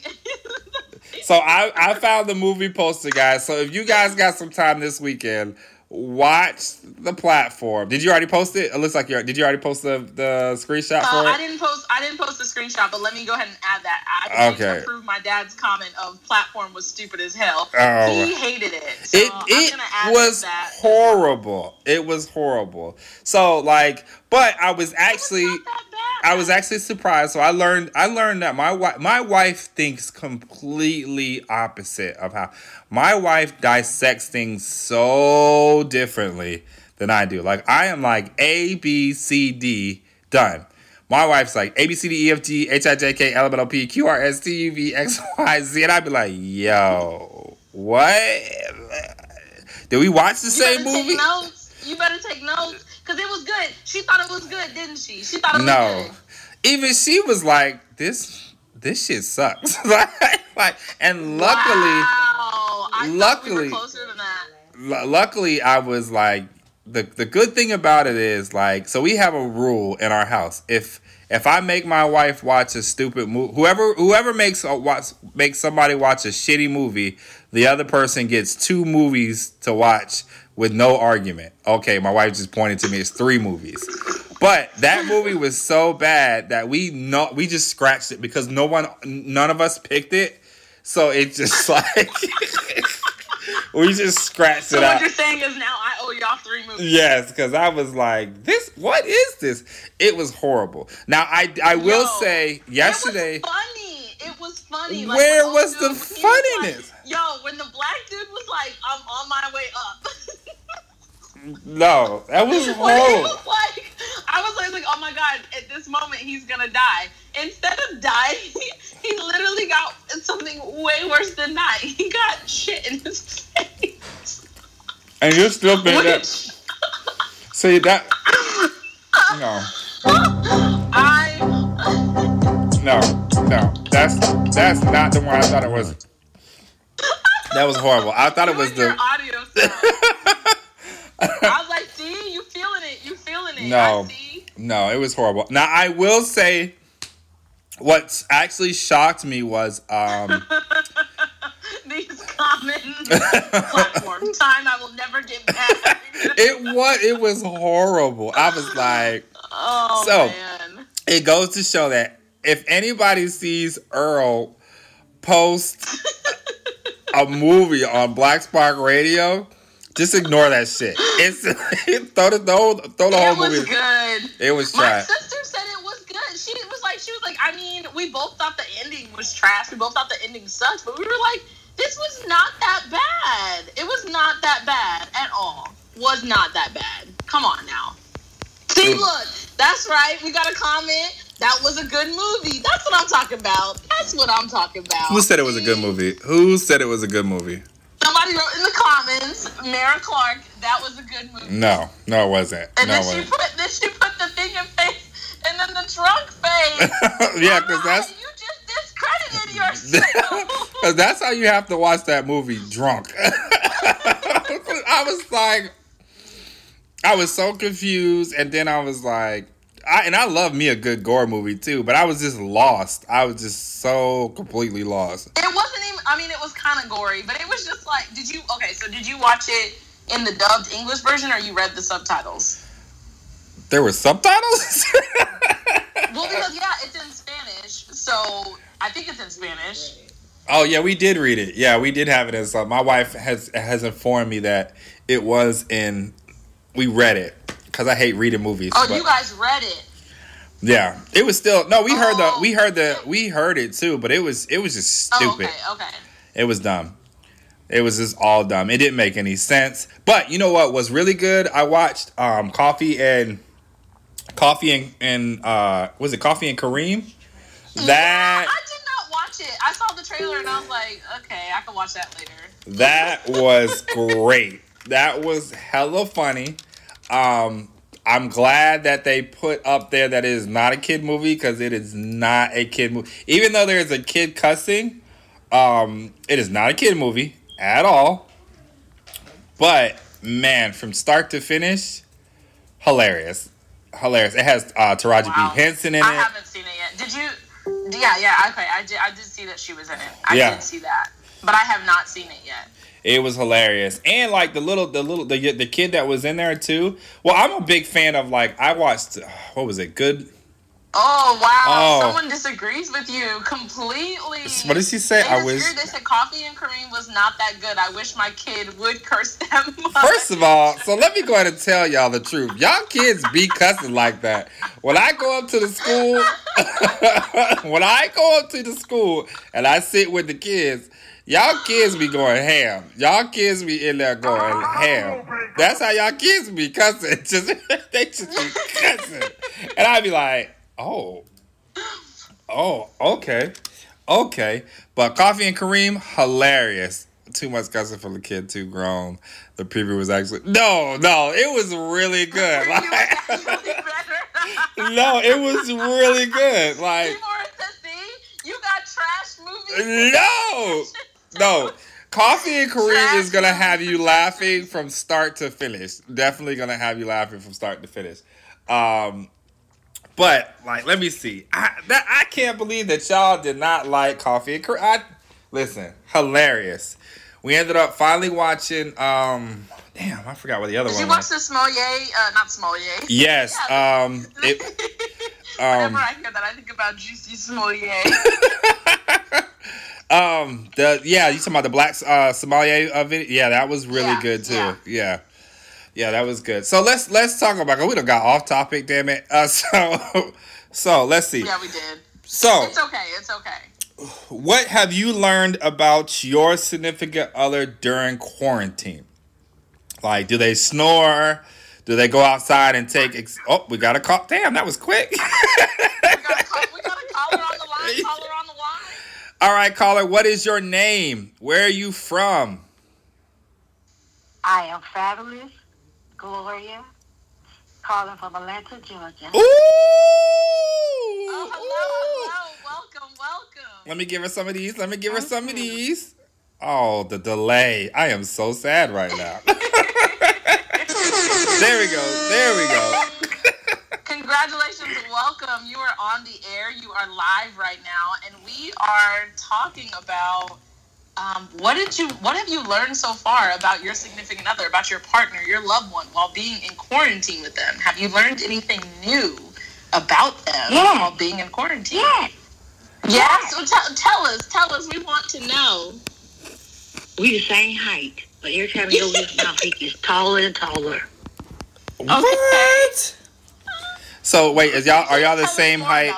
So I, I found the movie poster, guys. So if you guys got some time this weekend, watch the platform. Did you already post it? It looks like you did. You already post the, the screenshot Uh, for I didn't post. I didn't post the screenshot, but let me go ahead and add that. I Okay. approve my dad's comment of platform was stupid as hell. Oh. He hated it. So it I'm it gonna add was that. horrible. It was horrible. So like, but I was actually. Was not that bad. I was actually surprised. So I learned I learned that my wife my wife thinks completely opposite of how my wife dissects things so differently than I do. Like I am like A B C D done. My wife's like A B C D E F G H I J K L M N O P Q R S T U V X [laughs] Y Z and I'd be like, yo, what? Did we watch the You same better movie? Take notes. You better take notes because it was good. She thought it was good, didn't she? She thought it was good. No. good. even she was like, "This, this shit sucks." [laughs] like, like, and luckily, wow. I luckily, we were closer than that. lu- luckily, I was like, the the good thing about it is like, so we have a rule in our house. If if I make my wife watch a stupid movie, whoever whoever makes a watch makes somebody watch a shitty movie, the other person gets two movies to watch with no argument. Okay, my wife just pointed to me. It's three movies. But that [laughs] movie was so bad that we no we just scratched it because no one none of us picked it. So it just [laughs] like [laughs] we just scratched it. So what you're saying is now I owe y'all three movies. Yes, because I was like, this what is this? It was horrible. Now I I will Yo, say yesterday It was funny. It was funny. Like, Where was the dude, he was funniness? Like, Yo, when the black dude was like, "I'm on my way up," no, that was he horrible. was like, I was like, like, "Oh my god!" At this moment, he's gonna die. Instead of dying, [laughs] he literally got something way worse than that. He got shit in his face. And you're still thinking that [laughs] see that No. I No, no. That's that's not the one I thought it was. That was horrible. I thought it was the audio. I was like, "See, you feeling it? You feeling it?" No. I see. No, it was horrible. Now I will say what actually shocked me was um [laughs] These common platform time I will never get back. [laughs] it was it was horrible. I was like oh So- man. it goes to show that if anybody sees Earl post [laughs] a movie on Black Spark Radio, just ignore that shit. It's [laughs] throw the throw, throw the It whole was movie. good. It was trash. My sister said it was good. She was like, she was like, I mean, we both thought the ending was trash. We both thought the ending sucks, but we were like, this was not that bad. It was not that bad at all. Was not that bad. Come on now. See, look, that's right. We got a comment. That was a good movie. That's what I'm talking about. That's what I'm talking about. Who said it was a good movie? Who said it was a good movie? Somebody wrote in the comments, Mara Clark, that was a good movie. No, no, it wasn't. And no, then she wasn't. put then she put the thing in face and then the drunk face. [laughs] yeah, because that's you just discredited yourself. [laughs] Because that's how you have to watch that movie drunk. [laughs] I was like, I was so confused, and then I was like, I and I love me a good gore movie too, but I was just lost. I was just so completely lost. it wasn't even. I mean, it was kind of gory, but it was just like, did you? Okay, so did you watch it in the dubbed English version, or you read the subtitles? There were subtitles. [laughs] Well, because yeah, it's in Spanish, so I think it's in Spanish. oh yeah, we did read it. Yeah, we did have it as. Uh, my wife has has informed me that it was in. We read it because I hate reading movies. Oh, but- you guys read it. Yeah, it was still no. We heard the Oh. we heard the we heard it too, but it was it was just Oh, stupid. okay, okay. It was dumb. It was just all dumb. It didn't make any sense. But you know what was really good? I watched um Coffee and Coffee and and uh was it Coffee and Kareem? Yeah, That I did not watch it. I saw the trailer and I was like, okay, I can watch that later. that was great. That was hella funny. Um I'm glad that they put up there that it is not a kid movie because it is not a kid movie. Even though there's a kid cussing, um, it is not a kid movie at all. But man, from start to finish, hilarious, hilarious. It has uh, Taraji Wow. P Henson in I it. I haven't seen it yet. Did you? Yeah, yeah. Okay, I did. I did see that she was in it. I Yeah. did see that, but I have not seen it yet. It was hilarious, and like the little, the little, the the kid that was in there too. Well, I'm a big fan of like I watched. What was it? Good. Oh wow! Oh. Someone disagrees with you completely. What does he say? I wish. They said coffee and Kareem was not that good. I wish my kid would curse [laughs] them. First of all, so let me go ahead and tell y'all the truth. Y'all kids be cussing like that. When I go up to the school, [laughs] when I go up to the school and I sit with the kids, y'all kids be going ham. Y'all kids be in there going ham. That's how y'all kids be cussing. [laughs] Just they just be cussing, and I'd be like, oh, oh, okay, okay. But Coffee and Kareem, hilarious. Too much cussing for the kid, too grown. The preview was actually no, no. It was really [laughs] good. Was [laughs] no, it was really good. Like Seymour says, "See, you got trash movies." no, no. Coffee and Kareem is gonna have you laughing from start to finish. Definitely gonna have you laughing from start to finish. Um, but like, let me see. I that I can't believe that y'all did not like Coffee and Kareem. I, listen, hilarious. We ended up finally watching. Um, damn, I forgot what the other Did one you was. watch the Smolier? Uh, not Smolier. [laughs] Yes. Yeah. Um. It. [laughs] Whenever Um. I hear that, I think about Juicy Smolier. [laughs] Um. The yeah. You talking about the black uh Somalia uh, video? Yeah, that was really Yeah, good too. yeah. Yeah. yeah. that was good. So let's let's talk about. We don't got off topic. Damn it. Uh. [laughs] So so let's see. yeah, we did. So It's okay. It's okay. what have you learned about your significant other during quarantine? Like, do they snore? Do they go outside and take? Ex- oh, we got a call. Damn, that was quick. We got a call, we got a caller on the line. [laughs] Caller on the line. All right, caller. What is your name? Where are you from? I am fabulous, Gloria, calling from Atlanta, Georgia. Ooh. Oh, hello, hello. Welcome, welcome. Let me give her some of these. Let me give her some of these. Oh, the delay. I am so sad right now. [laughs] there we go. There we go. Congratulations, welcome. You are on the air. You are live right now, and we are talking about um, what did you, what have you learned so far about your significant other, about your partner, your loved one, while being in quarantine with them? Have you learned anything new about them Yes. while being in quarantine? Yes, Yeah. So tell, tell us, tell us. We want to know. we the same height, but every time he opens his mouth, he gets taller and taller. What? So wait, is y'all are y'all the Tell same height?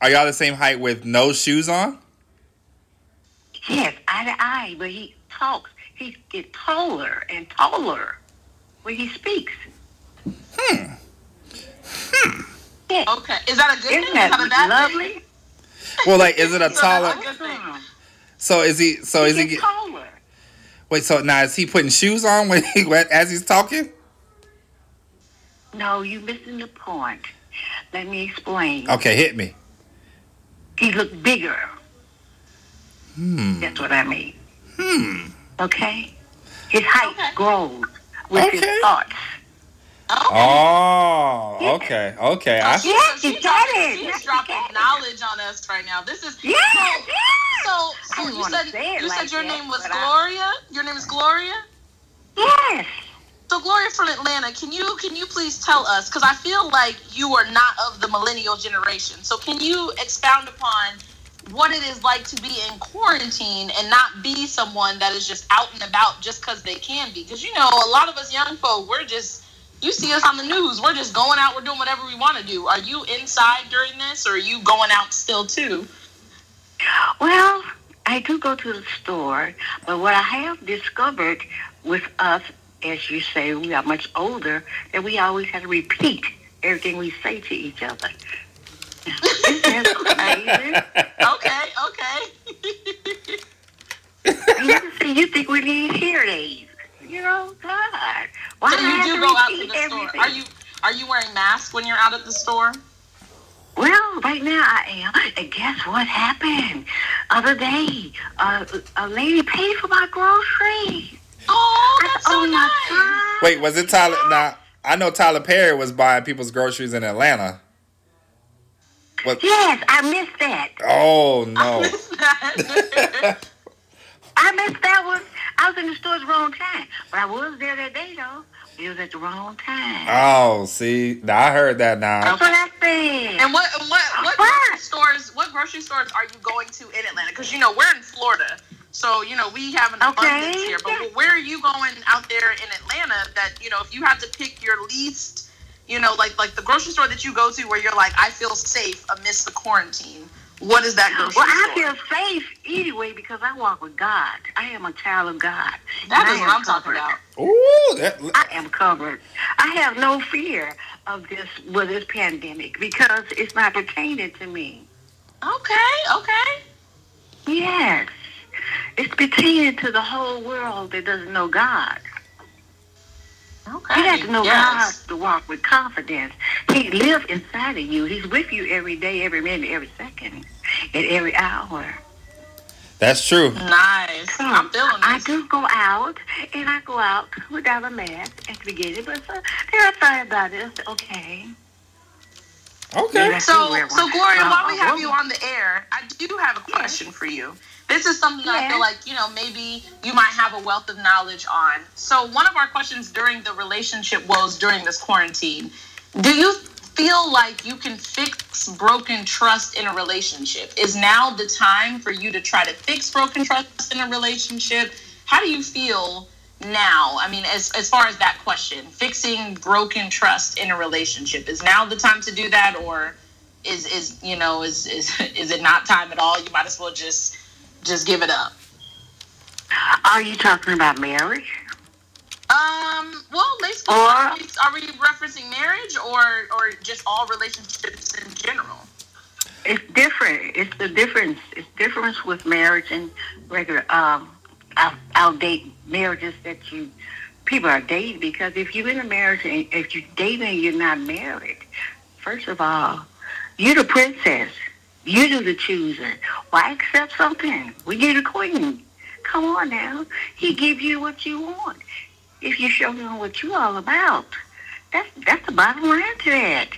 Are y'all the same height with no shoes on? Yes, eye to eye, but he talks. He gets taller and taller when he speaks. Hmm. Yes. Okay. Is that a good thing? Isn't Is that a that bad thing? lovely? Well, like, is it a [laughs] So that's taller? a good thing. Hmm. So is he? So is he he? Get, taller. wait, so now is he putting shoes on when he [laughs] as he's talking? No, you missing the point. Let me explain. Okay, hit me. He look bigger. Hmm. That's what I mean. Hmm. Okay? His height Okay. grows with Okay. his thoughts. Okay. Oh, okay, okay. I, She- Yes, so you she's dropping, it. she's dropping knowledge on us right now. This is Yes, so. yes. So, so you said say it you said your that, name was but I- Gloria. Your name is Gloria. Yes. So Gloria from Atlanta, can you can you please tell us? Because I feel like you are not of the millennial generation. So can you expound upon what it is like to be in quarantine and not be someone that is just out and about just because they can be? Because you know, a lot of us young folk, we're just you see us on the news, we're just going out, we're doing whatever we want to do. Are you inside during this, or are you going out still too? Well, I do go to the store, but what I have discovered with us, as you say, we are much older, that we always have to repeat everything we say to each other. Isn't that crazy? Okay, okay. you, [laughs] see, you think we need hearing aids. You know, God. Why so do you have do to go out to repeat the store. everything? Are you are you wearing masks when you're out at the store? Well, right now I am. And guess what happened? Other day, uh, a lady paid for my groceries. Oh, that's so oh my nice. God. wait, was it Tyler? Now I know Tyler Perry was buying people's groceries in Atlanta. What? Yes, I missed that. Oh no! [laughs] I missed that one. I was in the store at the wrong time. But I was there that day, though. It was at the wrong time. Oh, see, now I heard that now. That's what I said. And what what what What? grocery stores what grocery stores are you going to in Atlanta? Because you know we're in Florida, so you know we have an Okay. abundance here. But where are you going out there in Atlanta? That you know if you had to pick your least, you know like like the grocery store that you go to where you're like I feel safe amidst the quarantine. What is that grocery Well, I feel safe anyway because I walk with God. I am a child of God. That is And I is what am I'm talking about. Ooh, that. I am covered. I have no fear of this with this pandemic because it's not pertaining to me. Okay, okay. Yes. It's pertaining to the whole world that doesn't know God. Okay. You got to know yes. God to walk with confidence. He lives inside of you. He's with you every day, every minute, every second, and every hour. That's true. Nice. I'm feeling I do go out, and I go out without a mask at the beginning, but uh, then I thought about it. I said, okay. Okay. Yeah. So, so Gloria, Well, while we a have you on the air, I do have a question for you. This is something that I feel like you know maybe you might have a wealth of knowledge on. So, one of our questions during the relationship woes during this quarantine: Do you feel like you can fix broken trust in a relationship? Is now the time for you to try to fix broken trust in a relationship? How do you feel now? I mean, as as far as that question, fixing broken trust in a relationship is now the time to do that, or is is you know is is [laughs] is it not time at all? You might as well just just give it up. Are you talking about marriage? Um. Well, let's. Or- Are we, referencing marriage or or just all relationships in general? It's different. It's the difference. It's difference with marriage and regular Um, I'll date marriages that you people are dating because if you're in a marriage and if you're dating and you're not married, first of all, you're the princess. You do the choosing. Why accept something? We you the queen. Come on now. He give you what you want. If you show him what you all about. That's that's the bottom line to that.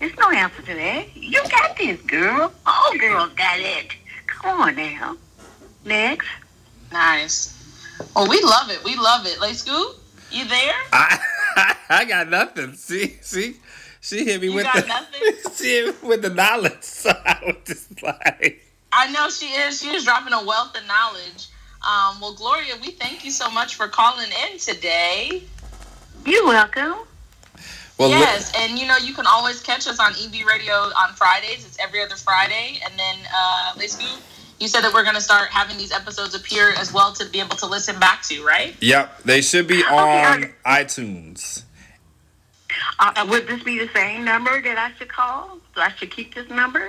There's no answer to that. You got this, girl. All girls got it. Come on now. Next. Nice. Well, we love it. We love it. Like Scoop, you there? I [laughs] I got nothing. See, see, she hit me You with got the nothing? [laughs] she hit me with the knowledge. [laughs] So I was just like, I know she is. She is dropping a wealth of knowledge. Um, well, Gloria, we thank you so much for calling in today. You're welcome. well, li- yes, and you know you can always catch us on EB Radio on Fridays. It's every other Friday, and then uh, Scoop, you said that we're going to start having these episodes appear as well to be able to listen back to, right? yep, they should be Okay, on okay. iTunes. Uh, would this be the same number that I should call? So I should keep this number?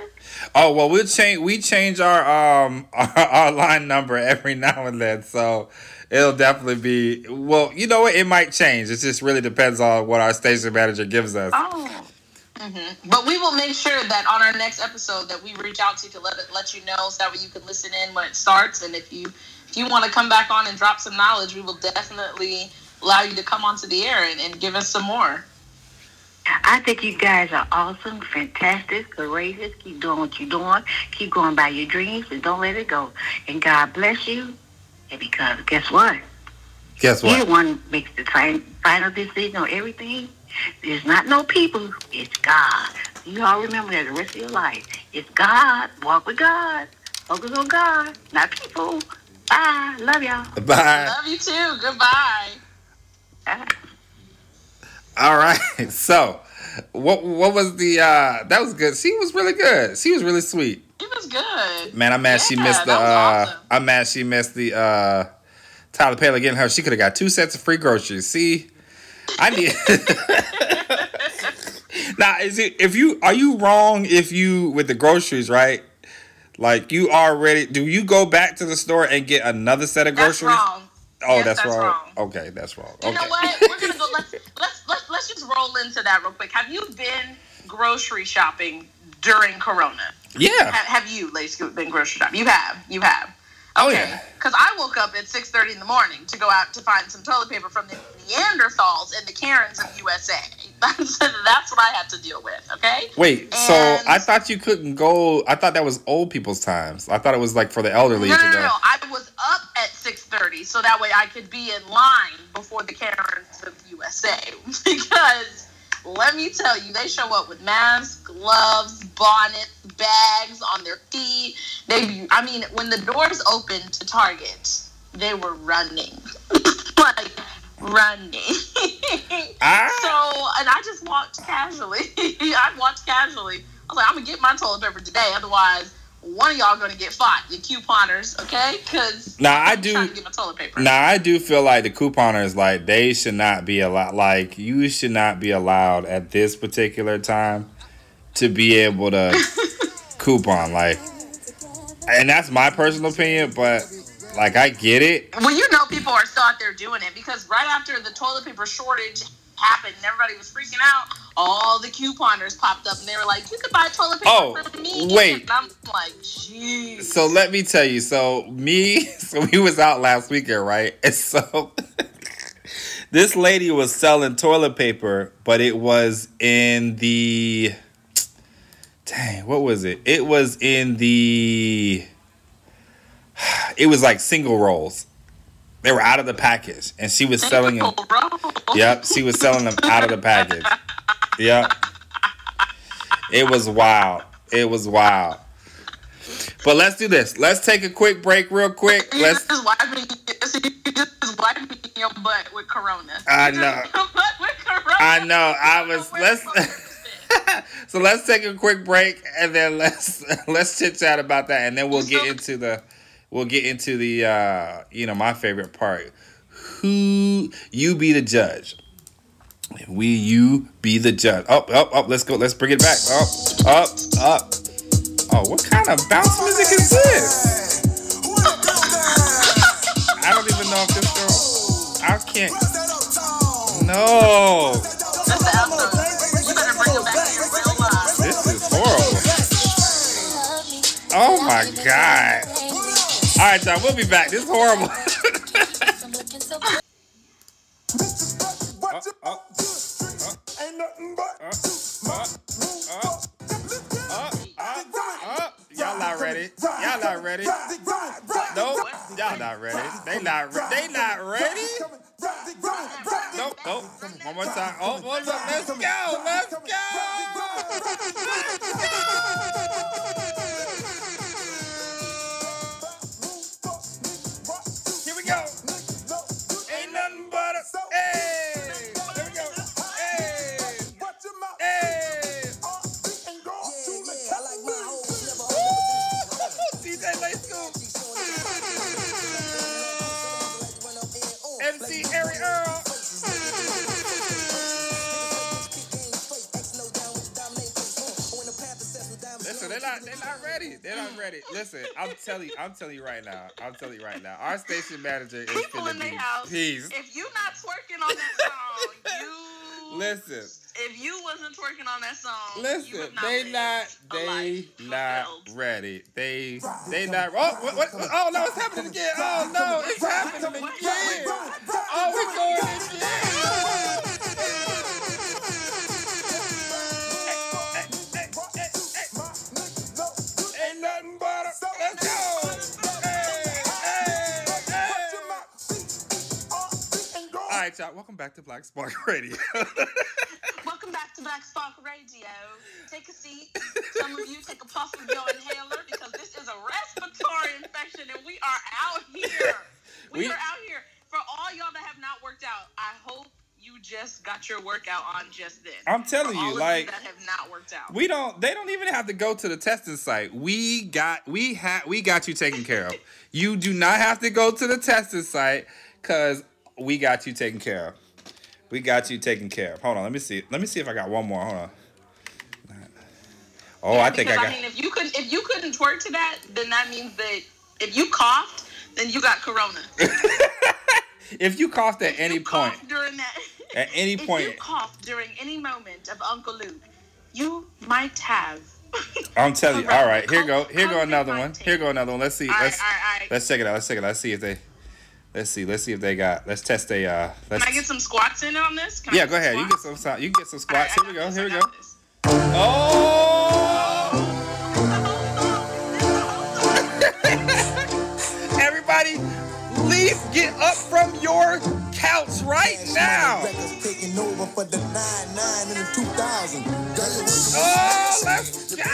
Oh well, we change we change our um [laughs] our, our line number every now and then, so it'll definitely be well. You know what? It might change. It just really depends on what our station manager gives us. Oh. But we will make sure that on our next episode that we reach out to you to let it, let you know so that way you can listen in when it starts. And if you if you want to come back on and drop some knowledge, we will definitely allow you to come onto the air and, and give us some more. I think you guys are awesome, fantastic, courageous. Keep doing what you're doing. Keep going by your dreams and don't let it go. And God bless you. And because guess what? Guess You're what? the one makes the final decision on everything. There's not no people. It's God. You all remember that the rest of your life. It's God. Walk with God. Focus on God, not people. Bye. Love y'all. Bye. Love you too. Goodbye. Bye. All right. [laughs] So, what what was the uh that was good. She was really good. She was really sweet. It was good. Man, I'm mad she missed the uh awesome. I'm mad she missed the uh Tyler Perry getting her. She could have got two sets of free groceries. See? I need [laughs] Now, is it if you are you wrong if you with the groceries, right? Like you already do you go back to the store and get another set of That's groceries? wrong. Oh, Yes, that's, that's wrong. wrong. Okay, that's wrong. You okay. know what? We're gonna go. Let's let's let's let's just roll into that real quick. Have you been grocery shopping during Corona? Yeah. Have, have you, Lady been grocery shopping? You have. You have. Oh yeah. Because I woke up at six thirty in the morning to go out to find some toilet paper from the Neanderthals and the Karens of USA. [laughs] That's that's what I had to deal with. Okay. Wait, so I thought you couldn't go. I thought that was old people's times. I thought it was like for the elderly No, no, no, no. I was up at six thirty, so that way I could be in line before the Karens of USA. [laughs] because let me tell you, they show up with masks, gloves, bonnets, bags on their feet. They, I mean, when the doors opened to Target, they were running, [laughs] like running. [laughs] Ah. So, and I just walked casually. [laughs] I walked casually. I was like, I'm gonna get my toilet paper today, otherwise, one of y'all gonna get fought. You couponers, okay? Because Now I do. trying to get my toilet paper. Now I do feel like the couponers, like they should not be allowed. Like you should not be allowed at this particular time to be able to [laughs] coupon. Like, and that's my personal opinion, but like I get it. Well, you know, people are still out there doing it because right after the toilet paper shortage happened and everybody was freaking out, all the couponers popped up and they were like, "You could buy toilet paper Oh, for me." wait. And I'm like, "Jeez." So let me tell you. So me, [laughs] so we was out last weekend, right? [laughs] And so [laughs] this lady was selling toilet paper, but it was in the dang, what was it? It was in the [sighs] it was like single rolls. They were out of the package, and she was selling them. [laughs] Yep, she was selling them out of the package. Yep. It was wild. It was wild. But let's do this. Let's take a quick break, real quick. You Let's. just wiping, [laughs] you just wiping your butt with Corona. I know. your butt with Corona. I know. I was. Let's. the fuck it's so let's take a quick break, and then let's [laughs] let's chit chat about that, and then we'll get into the we'll get into the uh, you know my favorite part. Who you be the judge? We you be the judge. Up up up. Let's go. Let's bring it back. Up up up. Oh, what kind of bounce music is this? Who in the building? I don't even know if this girl. I can't. Where's that uptown? No, That's the outro. Bring it back in real life. this is horrible. Oh my god. All right, y'all. We'll be back. This is horrible. [laughs] Y'all not ready. Y'all not ready. Nope. Y'all not ready. They not. Re- they not ready. Nope. Nope. One more time. Oh, oh look. Let's go. Let's go. They're not ready. Listen, I'm telling you, I'm telling you right now. I'm telling you right now. Our station manager is People finna in their be house. peace. If you not twerking on that song, you Listen, If you wasn't twerking on that song, listen. have not They not they not fulfilled. ready. They they not. Oh, what, what, oh no, it's happening again. Oh no, it's happening again. Oh, we going again. Hey. All right. Welcome back to Black Spark [laughs] Radio. [laughs] Welcome back to Black Spark Radio. Take a seat. Some of you take a puff of your inhaler because this is a respiratory infection and we are out here. [laughs] We, We- are out here. For all y'all that have not worked out, I hope you just got your workout on just then. I'm telling you, like that have not worked out. we don't. They don't even have to go to the testing site. We got. We had. We got you taken care of. You do not have to go to the testing site because we got you taken care of. We got you taken care of. Hold on. Let me see. Let me see if I got one more. Hold on. Oh, I think I got. I mean, if you couldn't, if you couldn't twerk to that, then that means that if you coughed, then you got corona. [laughs] if you coughed at any you point, coughed during that. at [laughs] any if point, you coughed during any moment of Uncle Luke, you might have. [laughs] I'm telling you. All right, here go. Here go another one. Here go another one. Let's see. All right, Let's all right, all right. let's check it out. Let's check it out. Let's see if they. Let's see. Let's see if they got. Let's test a. Uh, let's. Can I get some squats in on this? Can yeah, get go ahead. You get some. You can get some squats. I Here we go. this, Here we go. this. Oh! [laughs] Everybody, leave, get up from your couch right now. Records taking over for the 99 and the 2000. Oh, let's go!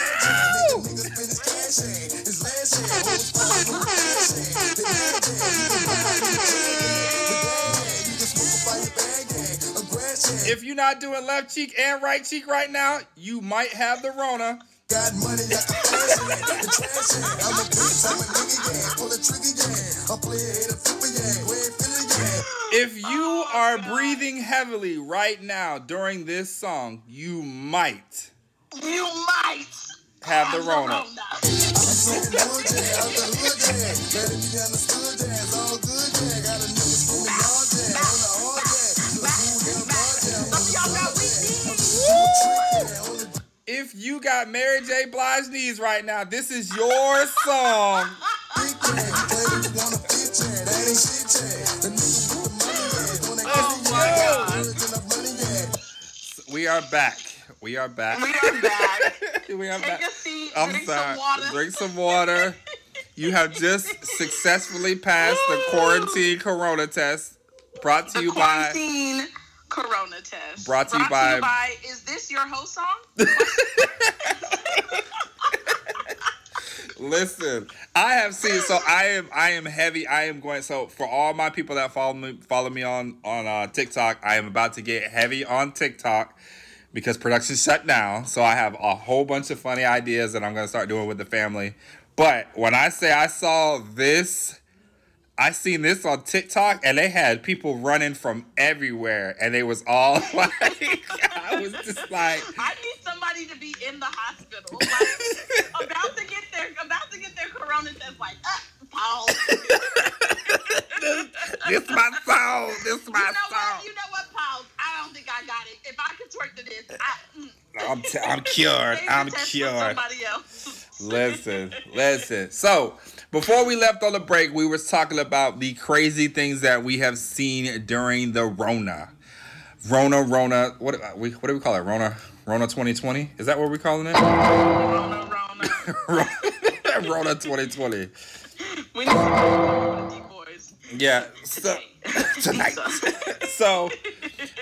If you're not doing left cheek and right cheek right now, you might have the Rona. Got money like a fashion, the trash. I'm a big time a nigga, yeah. Pull a trigger, yeah. I play a a flipper, yeah. Go ahead, feel it, yeah. If you are breathing heavily right now during this song, you might You might have the Rona. If you got Mary J. Blige knees right now, this is your song. oh my God. We are back. We are back. We are back. [laughs] we are Take back. a seat. I'm drink sorry. some water. Drink some water. You have just successfully passed the quarantine corona test. Brought to the you by quarantine corona test. Brought to you by- By Is this your host song? [laughs] Listen, I have seen. So I am. I am heavy. I am going. So for all my people that follow me, follow me on on uh, TikTok, I am about to get heavy on TikTok because production shut down. So I have a whole bunch of funny ideas that I'm going to start doing with the family. But when I say I saw this. I seen this on TikTok and they had people running from everywhere and they was all [laughs] like I was just like I need somebody to be in the hospital, like about to get their about to get their corona test. Like, uh, pause. [laughs] [laughs] this my song, this my You know song. what? You know what? Pause. I don't think I got it. If I could twerk to this, I. Mm, I'm, t- I'm cured. I'm cured. Listen, listen. So before we left on the break, we were talking about the crazy things that we have seen during the Rona. Rona, Rona. What we what do we call it? Rona, Rona 2020. Is that what we're calling it? Rona, Rona. [laughs] Rona 2020. We need some deep boys Yeah. So [laughs] [laughs] tonight. [laughs] so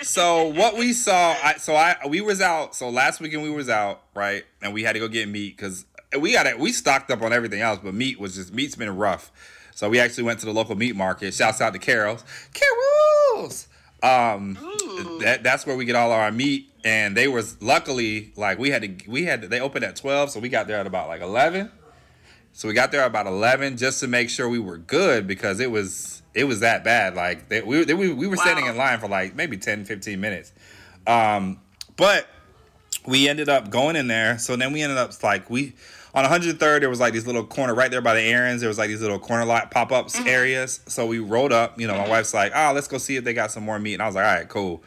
so what we saw I so I we was out so last weekend we was out right and we had to go get meat because we got it we stocked up on everything else but meat was just meat's been rough. So we actually went to the local meat market. Shouts out to Carol's. Carol's! Um that that's where we get all our meat and they was luckily like we had to we had to, they opened at 12 so we got there at about like 11 so we got there about 11 just to make sure we were good because it was it was that bad. Like they, we, they, we we were Wow. standing in line for like maybe 10 15 minutes. Um but we ended up going in there. So then we ended up like we on 103rd there was like these little corner right there by the Aaron's. There was like these little corner lot pop-ups mm-hmm. areas. So we rolled up, you know, my mm-hmm. wife's like, "Oh, let's go see if they got some more meat." And I was like, "All right, cool."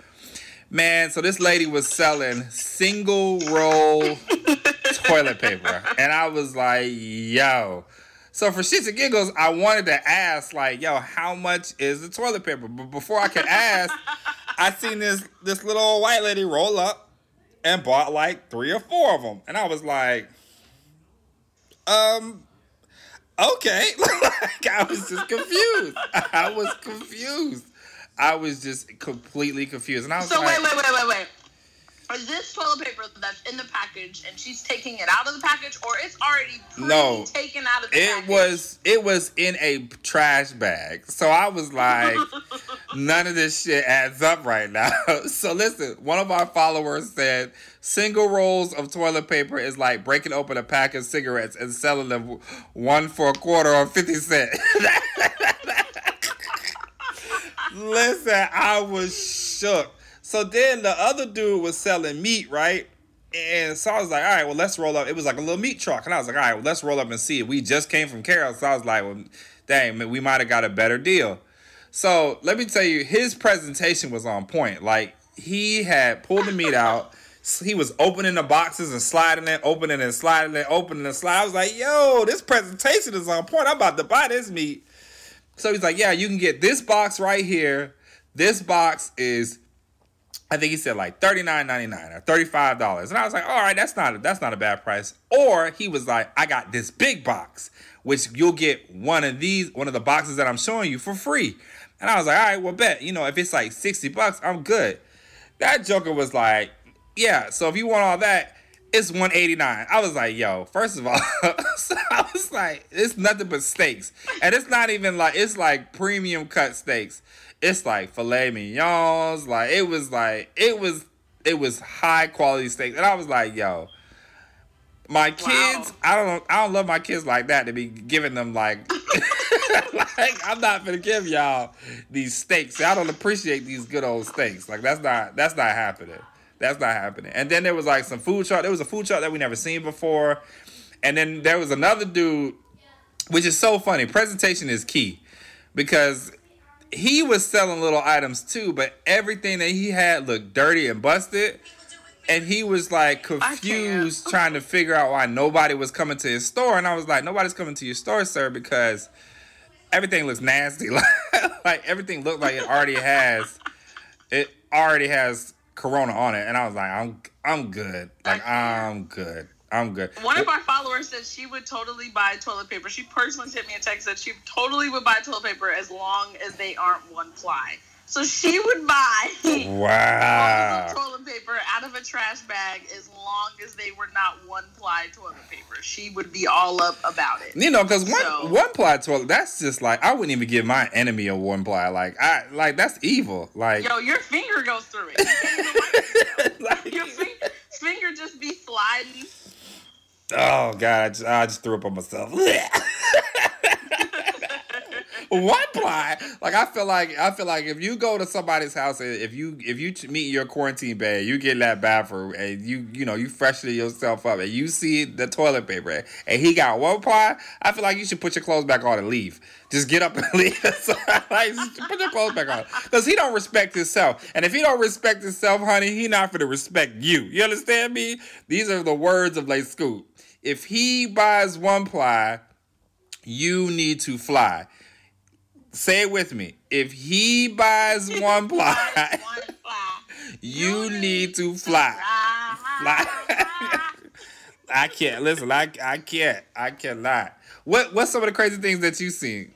Man, so this lady was selling single roll [laughs] toilet paper. And I was like, yo. So for shits and giggles, I wanted to ask, like, yo, how much is the toilet paper? But before I could ask, I seen this this little old white lady roll up and bought like three or four of them. And I was like, um, okay. [laughs] like I was just confused. I was confused. I was just completely confused. And I was So like, wait, wait, wait, wait, wait. Is this toilet paper that's in the package and she's taking it out of the package, or it's already No. taken out of the package. it package? was it was in a trash bag. So I was like, [laughs] none of this shit adds up right now. [laughs] so listen, one of our followers said single rolls of toilet paper is like breaking open a pack of cigarettes and selling them one for a quarter or fifty cent. [laughs] listen, I was shook. So then the other dude was selling meat, right? And so I was like, all right, well, let's roll up. It was like a little meat truck. And I was like, all right, well, let's roll up and see. We just came from Carol. So I was like, well, dang, man, we might have got a better deal. So let me tell you, his presentation was on point. Like, he had pulled the meat out. He was opening the boxes and sliding it, opening and sliding it, opening and sliding. I was like, yo, this presentation is on point. I'm about to buy this meat. So he's like, yeah, you can get this box right here. This box is I think he said like thirty nine ninety nine or thirty five dollars, and I was like, all right, that's not that's not a bad price. Or he was like, I got this big box, which you'll get one of these, one of the boxes that I'm showing you for free. And I was like, all right, well, bet you know if it's like sixty bucks, I'm good. That Joker was like, yeah. So if you want all that, it's one eighty nine. I was like, yo, first of all, [laughs] so I was like, it's nothing but steaks, and it's not even like it's like premium cut steaks. It's like filet mignons, like it was like it was it was high quality steaks, and I was like, yo, my kids, I don't I don't love my kids like that to be giving them like [laughs] like I'm not gonna give y'all these steaks. I don't appreciate these good old steaks. Like that's not that's not happening. That's not happening. And then there was like some food truck. There was a food truck that we never seen before. And then there was another dude, which is so funny. Presentation is key because he was selling little items too, but everything that he had looked dirty and busted. and he was like confused, trying to figure out why nobody was coming to his store. And I was like, nobody's coming to your store, sir, because everything looks nasty. Like, [laughs] like everything looked like it already has, it already has Corona on it. And I was like, I'm, I'm good. Like I'm good. I'm good. One of our followers said she would totally buy toilet paper. She personally sent me a text that she totally would buy toilet paper as long as they aren't one ply. So she would buy [laughs] Wow. toilet paper out of a trash bag as long as they were not one ply toilet paper. She would be all up about it. You know, because one So- one ply toilet, that's just like I wouldn't even give my enemy a one ply. Like I like that's evil. Like, Yo, your finger goes through it. You can't even wipe like- [laughs] your fin- finger just be sliding. Oh god, I just, I just threw up on myself. [laughs] one ply, like I feel like I feel like if you go to somebody's house, and if you if you meet your quarantine bed, you get in that bathroom and you you know you freshen yourself up and you see the toilet paper and he got one ply, I feel like you should put your clothes back on and leave. Just get up and [laughs] leave. So, like, put your clothes back on because he don't respect himself, and if he don't respect himself, honey, he not gonna respect you. You understand me? These are the words of Lay Scoop. If he buys one ply, you need to fly. Say it with me. If he buys [laughs] one ply, [laughs] you need to fly. Fly. [laughs] I can't listen. I I can't. I cannot. What what's some of the crazy things that you seen?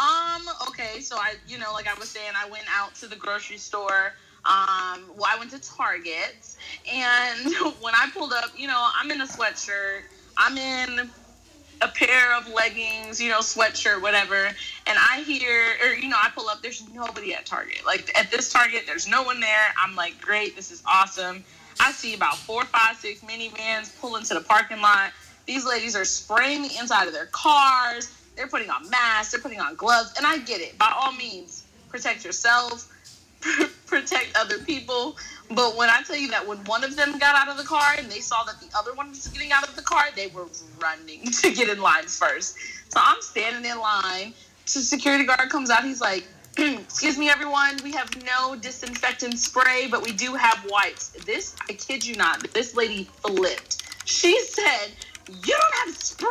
Um, okay, so I, you know, like I was saying, I went out to the grocery store. Um, well, I went to Target, and [laughs] when I pulled up, you know, I'm in a sweatshirt, I'm in a pair of leggings, you know, sweatshirt, whatever, and I hear, or you know, I pull up, there's nobody at Target. Like at this Target, there's no one there. I'm like, great, this is awesome. I see about four, five, six minivans pull into the parking lot. These ladies are spraying the inside of their cars. They're putting on masks. They're putting on gloves. And I get it. By all means, protect yourself, [laughs] protect other people. But when I tell you that when one of them got out of the car and they saw that the other one was getting out of the car, they were running [laughs] to get in line first. So I'm standing in line. So security guard comes out. He's like, [clears throat] "Excuse me, everyone. We have no disinfectant spray, but we do have wipes." This, I kid you not, this lady flipped. She said, "You don't have spray?"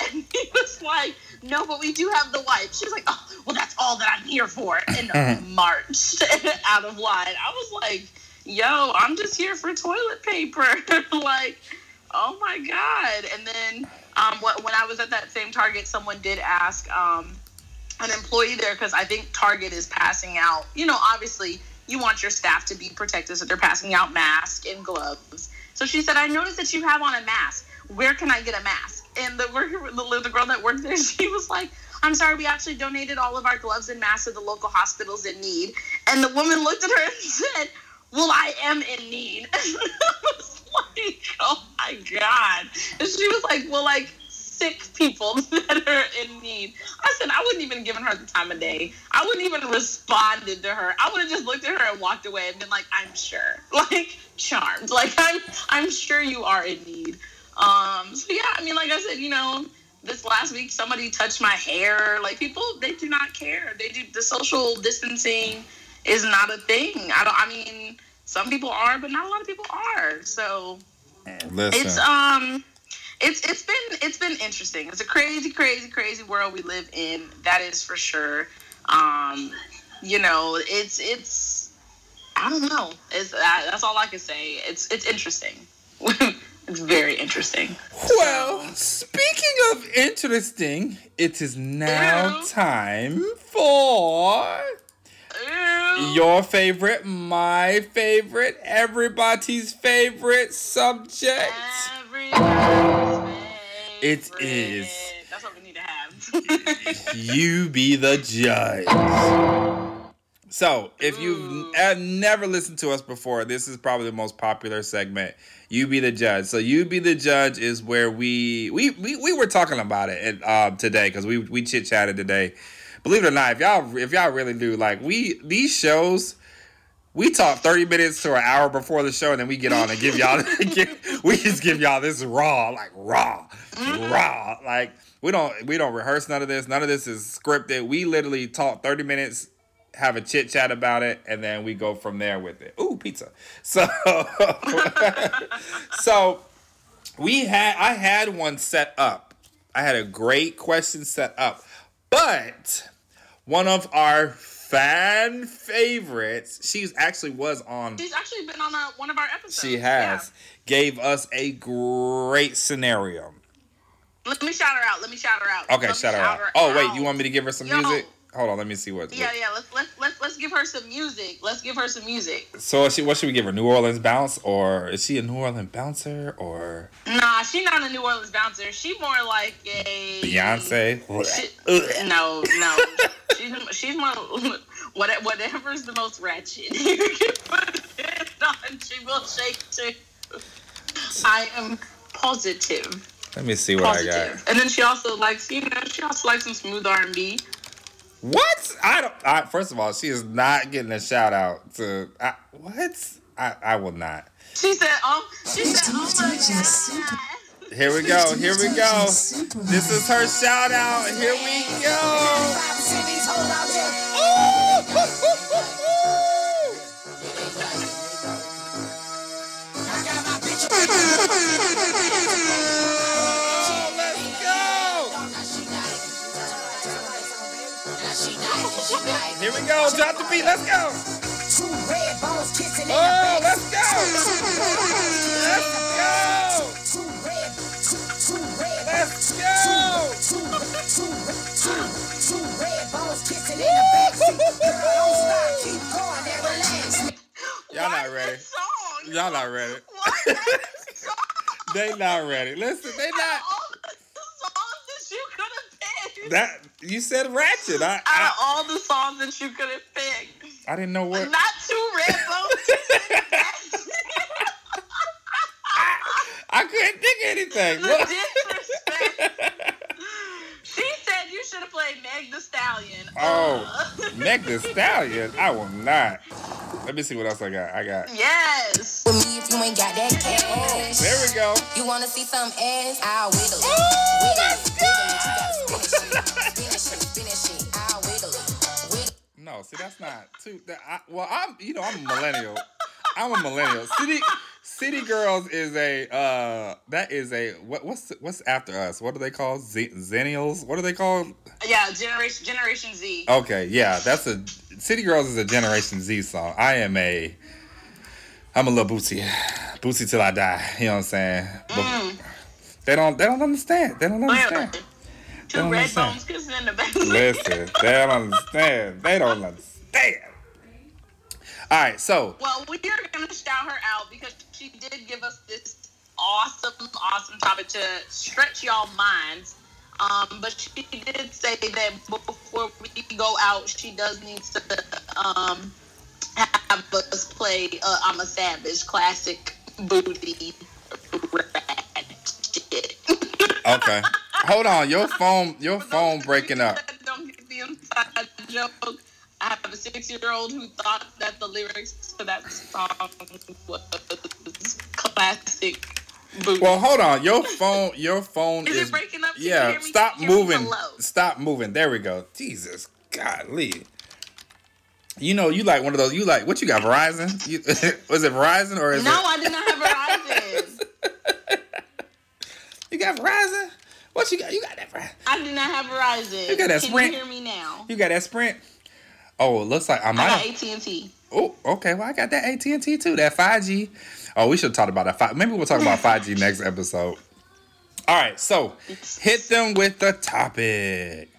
[laughs] And he was like, "No, but we do have the wipes." She was like, "Oh, well, that's all that I'm here for," and [laughs] marched [laughs] out of line. I was like, "Yo, I'm just here for toilet paper." [laughs] like, oh my god! And then, um, wh- when I was at that same Target, someone did ask, um, an employee there because I think Target is passing out. You know, obviously, you want your staff to be protected, so they're passing out masks and gloves. So she said, "I noticed that you have on a mask. Where can I get a mask?" And the worker, the, the girl that worked there, [laughs] she was like, "I'm sorry, we actually donated all of our gloves and masks to the local hospitals in need." And the woman looked at her [laughs] and said, "Well, I am in need." [laughs] I was like, "Oh my god!" And she was like, "Well, like." sick people that are in need. I said I wouldn't even given her the time of day. I wouldn't even responded to her. I would have just looked at her and walked away and been like, "I'm sure," like charmed. Like I'm, I'm sure you are in need. Um. So yeah, I mean, like I said, you know, this last week somebody touched my hair. Like people, they do not care. They do the social distancing is not a thing. I don't. I mean, some people are, but not a lot of people are. So Listen. it's um it's it's been it's been interesting it's a crazy crazy crazy world we live in that is for sure um you know it's it's i don't know it's that, that's all i can say it's it's interesting [laughs] it's very interesting Well, speaking of interesting, it is now Ew. time for Ew. your favorite, my favorite, everybody's favorite subject. Everybody's It favorite. is. that's what we need to have [laughs] You be the judge. So, if you've uh, never listened to us before, this is probably the most popular segment. You be the judge. So, you be the judge is where we we we, we were talking about it um, today because we we chit chatted today. Believe it or not, if y'all if y'all really do like we these shows. We talk 30 minutes to an hour before the show, and then we get on and give y'all. [laughs] give, we just give y'all this raw, like raw, raw. Like we don't we don't rehearse none of this. None of this is scripted. We literally talk 30 minutes have a chit chat about it, and then we go from there with it. Ooh, pizza. [laughs] So, [laughs] so we had I had one set up. I had a great question set up, but one of our fan favorites, she's actually was on. She's actually been on a, one of our episodes. She has gave us a great scenario. Let me shout her out. Let me shout her out. Okay, me shout her out. Oh wait, you want me to give her some Yo. music? Hold on, let me see what. Yeah, yeah. Let's let's let's let's give her some music. Let's give her some music. So she, what should we give her? New Orleans bounce, or is she a New Orleans bouncer, or Nah, she's not a New Orleans bouncer. She more like a Beyonce? She, [laughs] no, no. she's she's more [laughs] what whatever's the most ratchet. [laughs] you can put it on. She will shake too. I am positive. Let me see what I got. And then she also likes, you know, she also likes some smooth R and B. What? I don't. I, first of all, she is not getting a shout out to. I, what? I, I will not. She said, "Oh, she said, oh my god." Here we go. Here we go. This is her shout out. Here we go. [laughs] Here we go. Drop the beat. Let's go. Two red bones kissing in Oh, the let's go. Let's go. Two red, two, two red, Let's go. two, two, two, two red bones kissing in the backseat. Girl, don't stop, keep going, never relax. Y'all not ready. Song? Y'all not ready. Why that [laughs] song? They not ready. Listen, they Out not. That you said ratchet. I out of I, all the songs that you could have picked, I didn't know what. not too red bones. [laughs] I couldn't think of anything. the Look. disrespect. [laughs] she said you should have played Meg the Stallion. Oh, uh. Meg the Stallion. I will not. Let me see what else I got. I got. yes. with me if you ain't got that oh, cash. There we go. You wanna see some ass? I'll wiggle it. Ooh, Wiggle let's it. No, see that's not too. That, I, well, I'm you know I'm a millennial. I'm a millennial. City City Girls is a uh that is a what what's what's after us? What do they call Z- Zennials? What are they called? Yeah, Generation Generation Z. Okay, yeah, that's a City Girls is a Generation Z song. I am a I'm a little bootsy. Bootsy till I die. You know what I'm saying? But They don't they don't understand. They don't understand. Clearly. Don't red understand. bones kissing in the back. [laughs] Listen, they don't understand. They don't understand. All right, so Well, we are going to shout her out because she did give us this awesome, awesome topic to stretch y'all minds. Um, but she did say that before we go out, she does need to um, have us play uh, "I'm a Savage" classic booty shit. [laughs] okay, hold on. Your phone, your phone breaking up. Don't get the inside joke. I have a six-year-old who thought that the lyrics to that song was classic. Well, hold on. Your phone, your phone Is is. it breaking up? Yeah, stop moving. Stop moving. There we go. Jesus, golly. You know, you like one of those. You like what? You got Verizon? You, [laughs] was it Verizon or is no, it? I did not have Verizon. [laughs] You got Verizon? What you got? You got that Verizon? I do not have Verizon. You got that Can Sprint? you hear me now? You got that Sprint? Oh, it looks like I I might. got have- AT and T. Oh, okay. Well, I got that AT and T too. That five G. Oh, we should talk about that. Five. Maybe we'll talk about five G [laughs] next episode. All right. So, hit them with the topic.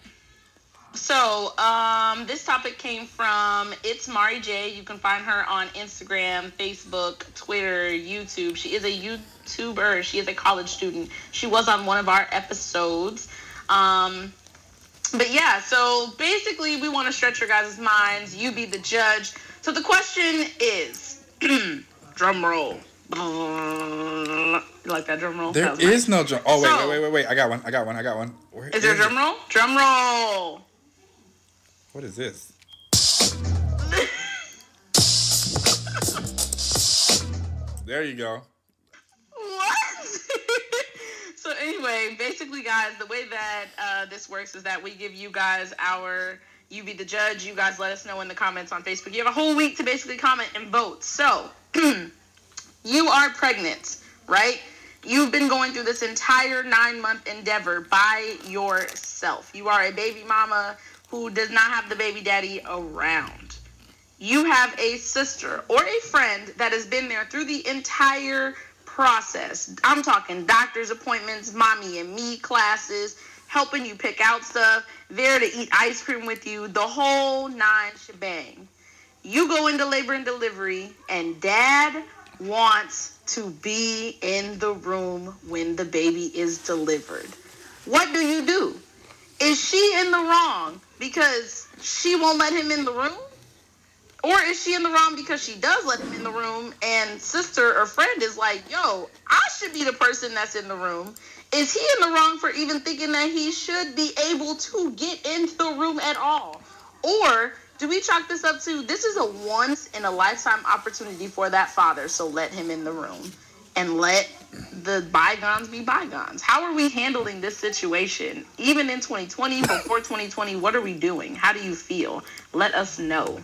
So, um, this topic came from It's Mari J. You can find her on Instagram, Facebook, Twitter, YouTube. She is a YouTuber. She is a college student. She was on one of our episodes. Um, but yeah, so basically, we want to stretch your guys' minds. You be the judge. So the question is, [clears throat] drum roll. You like that drum roll? There That nice. no drum. Oh wait, So- wait, wait, wait, wait. I got one. I got one. I got one. Where Is there a it? drum roll? Drum roll. What is this? there you go. What? [laughs] so anyway, basically, guys, the way that uh, this works is that we give you guys our You be the judge. You guys let us know in the comments on Facebook. You have a whole week to basically comment and vote. So, [clears throat] you are pregnant, right? You've been going through this entire nine month endeavor by yourself. You are a baby mama who does not have the baby daddy around. You have a sister or a friend that has been there through the entire process. I'm talking doctor's appointments, mommy and me classes, helping you pick out stuff, there to eat ice cream with you, the whole nine shebang. You go into labor and delivery, and dad wants to be in the room when the baby is delivered. What do you do? Is she in the wrong because she won't let him in the room? Or is she in the wrong because she does let him in the room and sister or friend is like, yo, I should be the person that's in the room? Is he in the wrong for even thinking that he should be able to get into the room at all? Or do we chalk this up to this is a once in a lifetime opportunity for that father, so let him in the room and let the bygones be bygones. How are we handling this situation? Even in 2020, [laughs] before 2020, what are we doing? How do you feel? Let us know.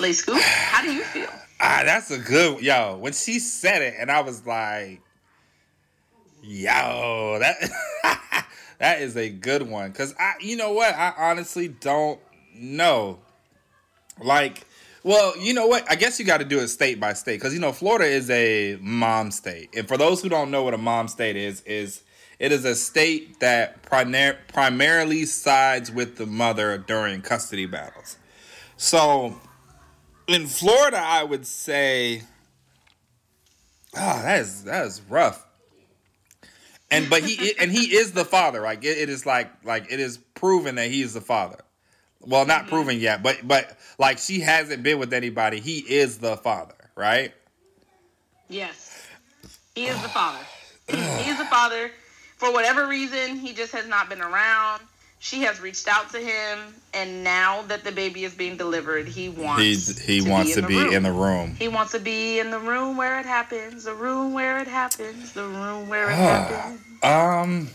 Lay Scoop, how do you feel? Ah, that's a good yo. When she said it, and I was like, yo, that [laughs] that is a good one. Cause I, you know what, I honestly don't know. Like, well, you know what? I guess you got to do it state by state because you know Florida is a mom state, and for those who don't know what a mom state is, is it is a state that primar- primarily sides with the mother during custody battles. So in Florida, I would say, oh, that is that is rough. And but he and he is the father. Like it, it is like like it is proven that he is the father. Well, not proven yet, but but like she hasn't been with anybody. He is the father, right? Yes. He is the father. he is the father. For whatever reason, he just has not been around. She has reached out to him, and now that the baby is being delivered, he wants He he wants to be room. in the room. He wants to be in the room where it happens, the room where it happens, the room where it happens. Um,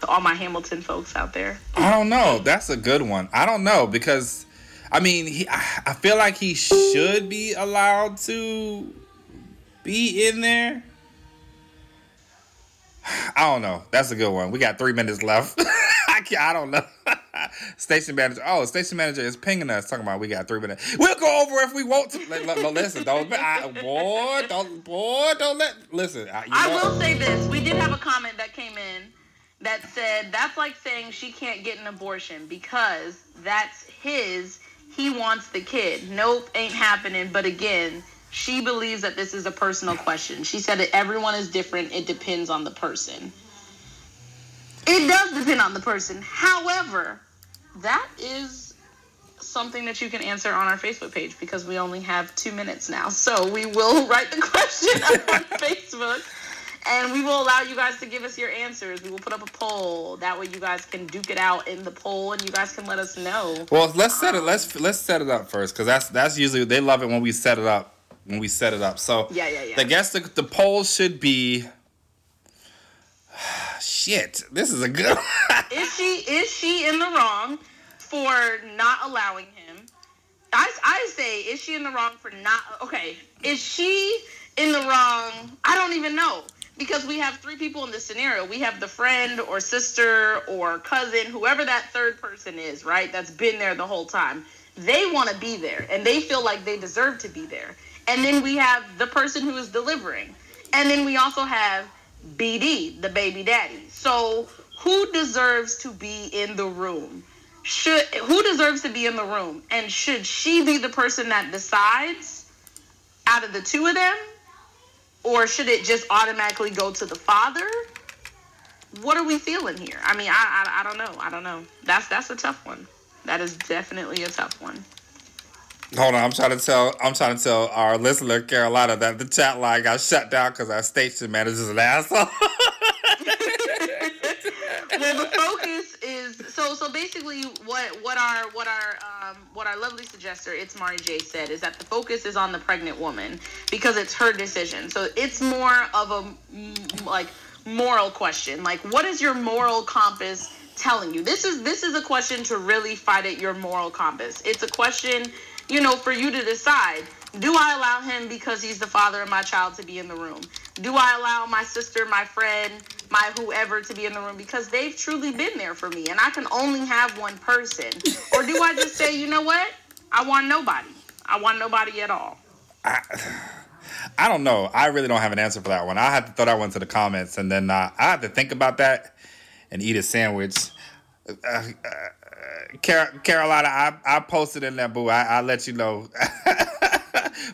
To all my Hamilton folks out there. I don't know. That's a good one. I don't know because, I mean, he. I I feel like he should be allowed to be in there. I don't know. That's a good one. We got three minutes left. [laughs] I, can't, I don't know. [laughs] station manager. Oh, station manager is pinging us talking about we got three minutes. We'll go over if we want to. Li- li- listen, don't I, boy, don't boy, don't let listen. I, I will say this. We did have a comment that came in that said that's like saying she can't get an abortion because that's his. He wants the kid. Nope, ain't happening. But again, she believes that this is a personal question. She said that everyone is different. It depends on the person. It does depend on the person. However, that is something that you can answer on our Facebook page because we only have two minutes now. So we will [laughs] write the question up on [laughs] Facebook and we will allow you guys to give us your answers. We will put up a poll. That way you guys can duke it out in the poll and you guys can let us know. Well, let's set it. Let's let's set it up first because that's that's usually they love it when we set it up when we set it up. So Yeah, yeah, yeah. I guess the the poll should be. [sighs] Shit, this is a good. [laughs] Is she is she in the wrong for not allowing him? I, I say is she in the wrong for not okay? Is she in the wrong? I don't even know because we have three people in this scenario. We have the friend or sister or cousin, whoever that third person is, right? That's been there the whole time. They want to be there and they feel like they deserve to be there. And then we have the person who is delivering. And then we also have BD, the baby daddy. So who deserves to be in the room? Should who deserves to be in the room? And should she be the person that decides out of the two of them? Or should it just automatically go to the father? What are we feeling here? I mean, I, I I don't know. I don't know. That's that's a tough one. That is definitely a tough one. Hold on, I'm trying to tell. I'm trying to tell our listener Carolina that the chat line got shut down because our station manager's an asshole. [laughs] [laughs] well, the focus so basically what what our what our um, what our lovely suggester it's Mari J said is that the focus is on the pregnant woman because it's her decision. So it's more of a mm, like moral question. Like, what is your moral compass telling you. This is this is a question to really fight at your moral compass. It's a question, you know, for you to decide. Do I allow him because he's the father of my child to be in the room? Do I allow my sister, my friend, my whoever to be in the room because they've truly been there for me and I can only have one person? Or do I just say, you know what? I want nobody. I want nobody at all. I I don't know. I really don't have an answer for that one. I have to throw that one to the comments, and then uh, I have to think about that and eat a sandwich. Uh, uh, Car- Carolina, I, I posted in there, boo. I, I'll let you know. [laughs]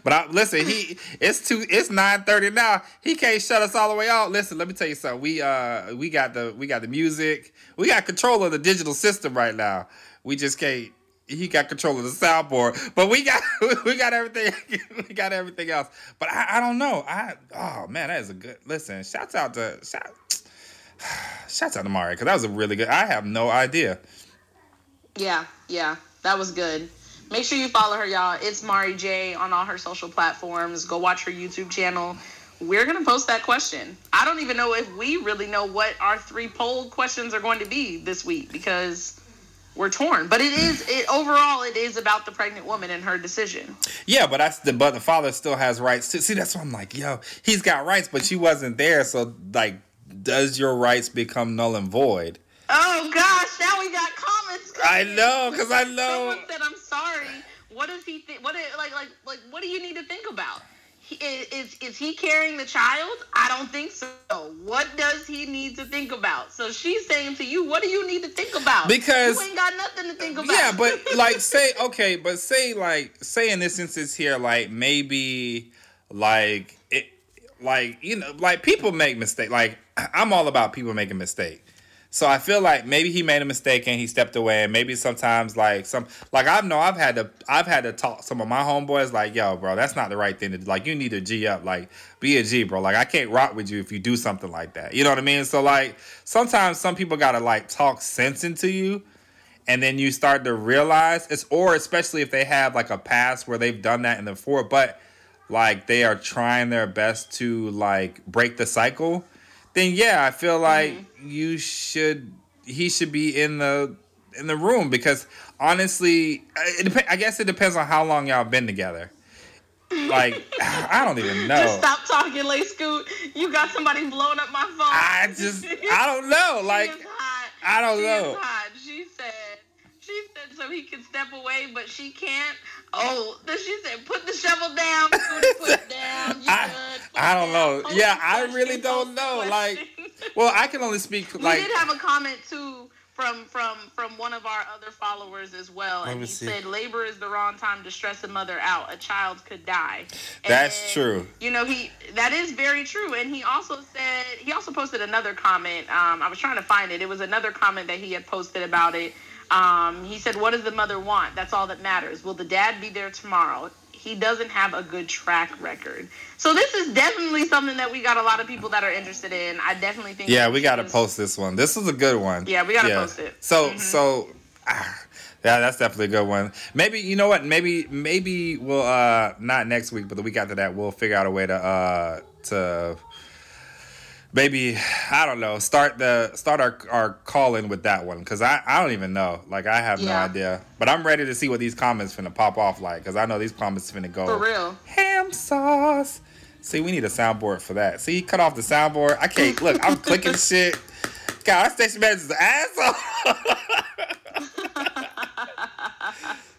but I, listen, he it's two it's nine thirty now. He can't shut us all the way out. Listen, let me tell you something. We uh we got the we got the music. We got control of the digital system right now. We just can't. He got control of the soundboard, but we got [laughs] we got everything. [laughs] we got everything else. But I, I don't know. I oh man, that is a good listen. Shouts out to shout. [sighs] Shouts out to Mari because that was a really good. I have no idea. Yeah, yeah, that was good. Make sure you follow her, y'all. It's Mari J on all her social platforms. Go watch her YouTube channel. We're gonna post that question. I don't even know if we really know what our three poll questions are going to be this week because we're torn. But it is it overall it is about the pregnant woman and her decision. Yeah, but that's the but the father still has rights too. See, that's why I'm like, yo, he's got rights, but she wasn't there. So like, does your rights become null and void? Oh gosh, now we got comments. I know, because I know. Someone said, "I'm sorry." What does he think? What like like like what do you need to think about? He, is is he carrying the child? I don't think so. What does he need to think about? So she's saying to you, what do you need to think about? Because- you ain't got nothing to think about. Yeah, but [laughs] like say okay, but say like say in this instance here, like maybe like it like you know, like people make mistake. Like I'm all about people making mistake. So I feel like maybe he made a mistake and he stepped away, and maybe sometimes like some like I know I've had to I've had to talk some of my homeboys like yo bro that's not the right thing to do. Like you need to G up. Like be a G bro. Like I can't rock with you if you do something like that. You know what I mean? So like sometimes some people gotta like talk sense into you and then you start to realize it's or especially if they have like a past where they've done that in the before but like they are trying their best to like break the cycle then yeah i feel like mm-hmm. you should he should be in the in the room because honestly it dep- i guess it depends on how long y'all been together like [laughs] i don't even know Just stop talking, Lay Scoot. You got somebody blowing up my phone. i just i don't know [laughs] like she is hot. I don't she know. Is hot. She said. She said so he can step away, but she can't. Oh, then she said, "Put the shovel down, put it down." You I- good, I don't down. know. Post Yeah, I really don't know. Like, well i can only speak [laughs] we like did have a comment too from from from one of our other followers as well, and he see. said, "Labor is the wrong time to stress a mother out. A child could die." That's And, true. You know, he that is very true, and he also said he also posted another comment. Um, I was trying to find it. It was another comment that he had posted about it. Um, he said, "What does the mother want? That's all that matters. Will the dad be there tomorrow?" He doesn't have a good track record. So this is definitely something that we got a lot of people that are interested in. I definitely think. Yeah, we got to post this one. This is a good one. Yeah, we gotta post it. So, Mhm. so, ah, yeah, that's definitely a good one. Maybe you know what? Maybe, maybe we'll uh not next week, but the week after that, we'll figure out a way to uh to maybe I don't know start the start our our call in with that one because I I don't even know. Like I have no idea, but I'm ready to see what these comments finna pop off like because I know these comments finna go For real. ham sauce. See, we need a soundboard for that. See, cut off the soundboard. I can't look. I'm clicking [laughs] shit. God, our station manager's an asshole. [laughs]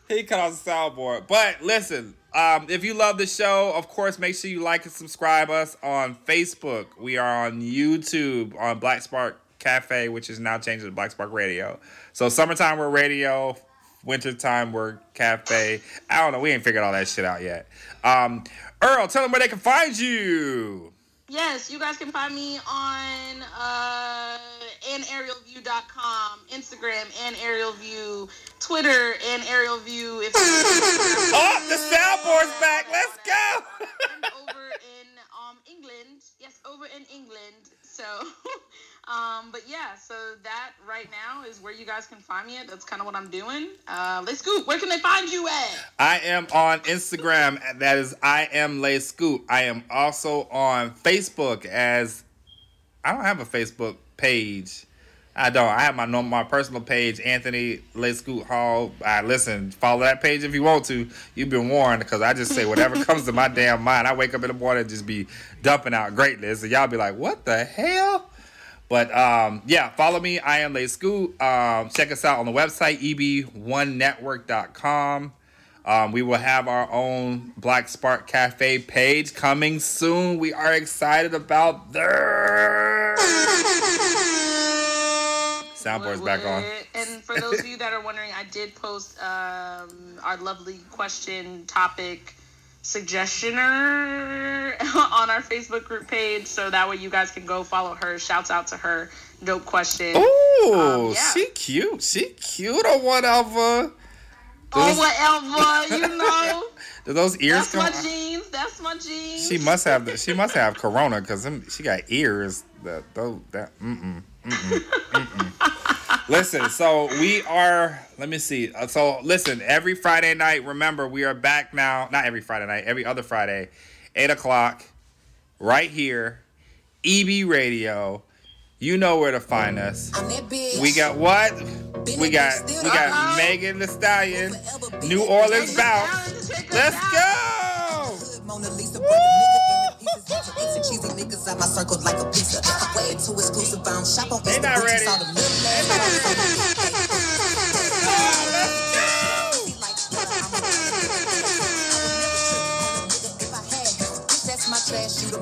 [laughs] he cut off the soundboard. But listen, um, if you love the show, of course, make sure you like and subscribe us on Facebook. We are on YouTube on Black Spark Cafe, which is now changed to Black Spark Radio. So summertime we're radio, wintertime we're cafe. I don't know. We ain't figured all that shit out yet. Um, Earl, tell them where they can find you. Yes, you guys can find me on uh, anaerialview.com, Instagram, and Aerial View, Twitter, and Aerial View. If Oh, the soundboard's back. Let's go. and over in um, England. Yes, over in England. So, [laughs] um, but yeah, so that right now is where you guys can find me at. That's kind of what I'm doing. Uh, let's go. Where can they find you at? I am on Instagram. That is I am Lay Scoop. I am also on Facebook as I don't have a Facebook page, I don't. I have my normal, my personal page, Anthony Lay Scoot Hall. I listen, follow that page if you want to. You've been warned because I just say whatever [laughs] comes to my damn mind. I wake up in the morning and just be dumping out greatness, and y'all be like, "What the hell?" But um, yeah, follow me. I am Lay Scoot. Um, check us out on the website eb1network.com. Um, we will have our own Black Spark Cafe page coming soon. We are excited about that. [laughs] Soundboard's back on. And for those of you that are wondering, I did post um, our lovely question topic suggestioner [laughs] on our Facebook group page, so that way you guys can go follow her. Shouts out to her. Dope question. Ooh, Um, yeah. she cute. She cute or whatever. Oh, whatever, you [laughs] know. Do those ears That's my jeans. That's my jeans. She must have the, she must have [laughs] corona because she got ears that those that mm mm Listen, so we are. Let me see. Uh, So listen, every Friday night. Remember, we are back now. Not every Friday night. Every other Friday, eight o'clock, right here, EB Radio. You know where to find us. I'm that bitch. We got what? We got we got Megan the Stallion, New Orleans bounce. Let's go. Mona Lisa, break a nigga into pieces. Got your ex and cheesy niggas out my circle like a pizza. Way too exclusive, I don't shop on They Insta. not Bitches ready. saw the little They not ready. Like, yeah, I'm a- I would never on a nigga if I had. Bitch, That's my trash, you the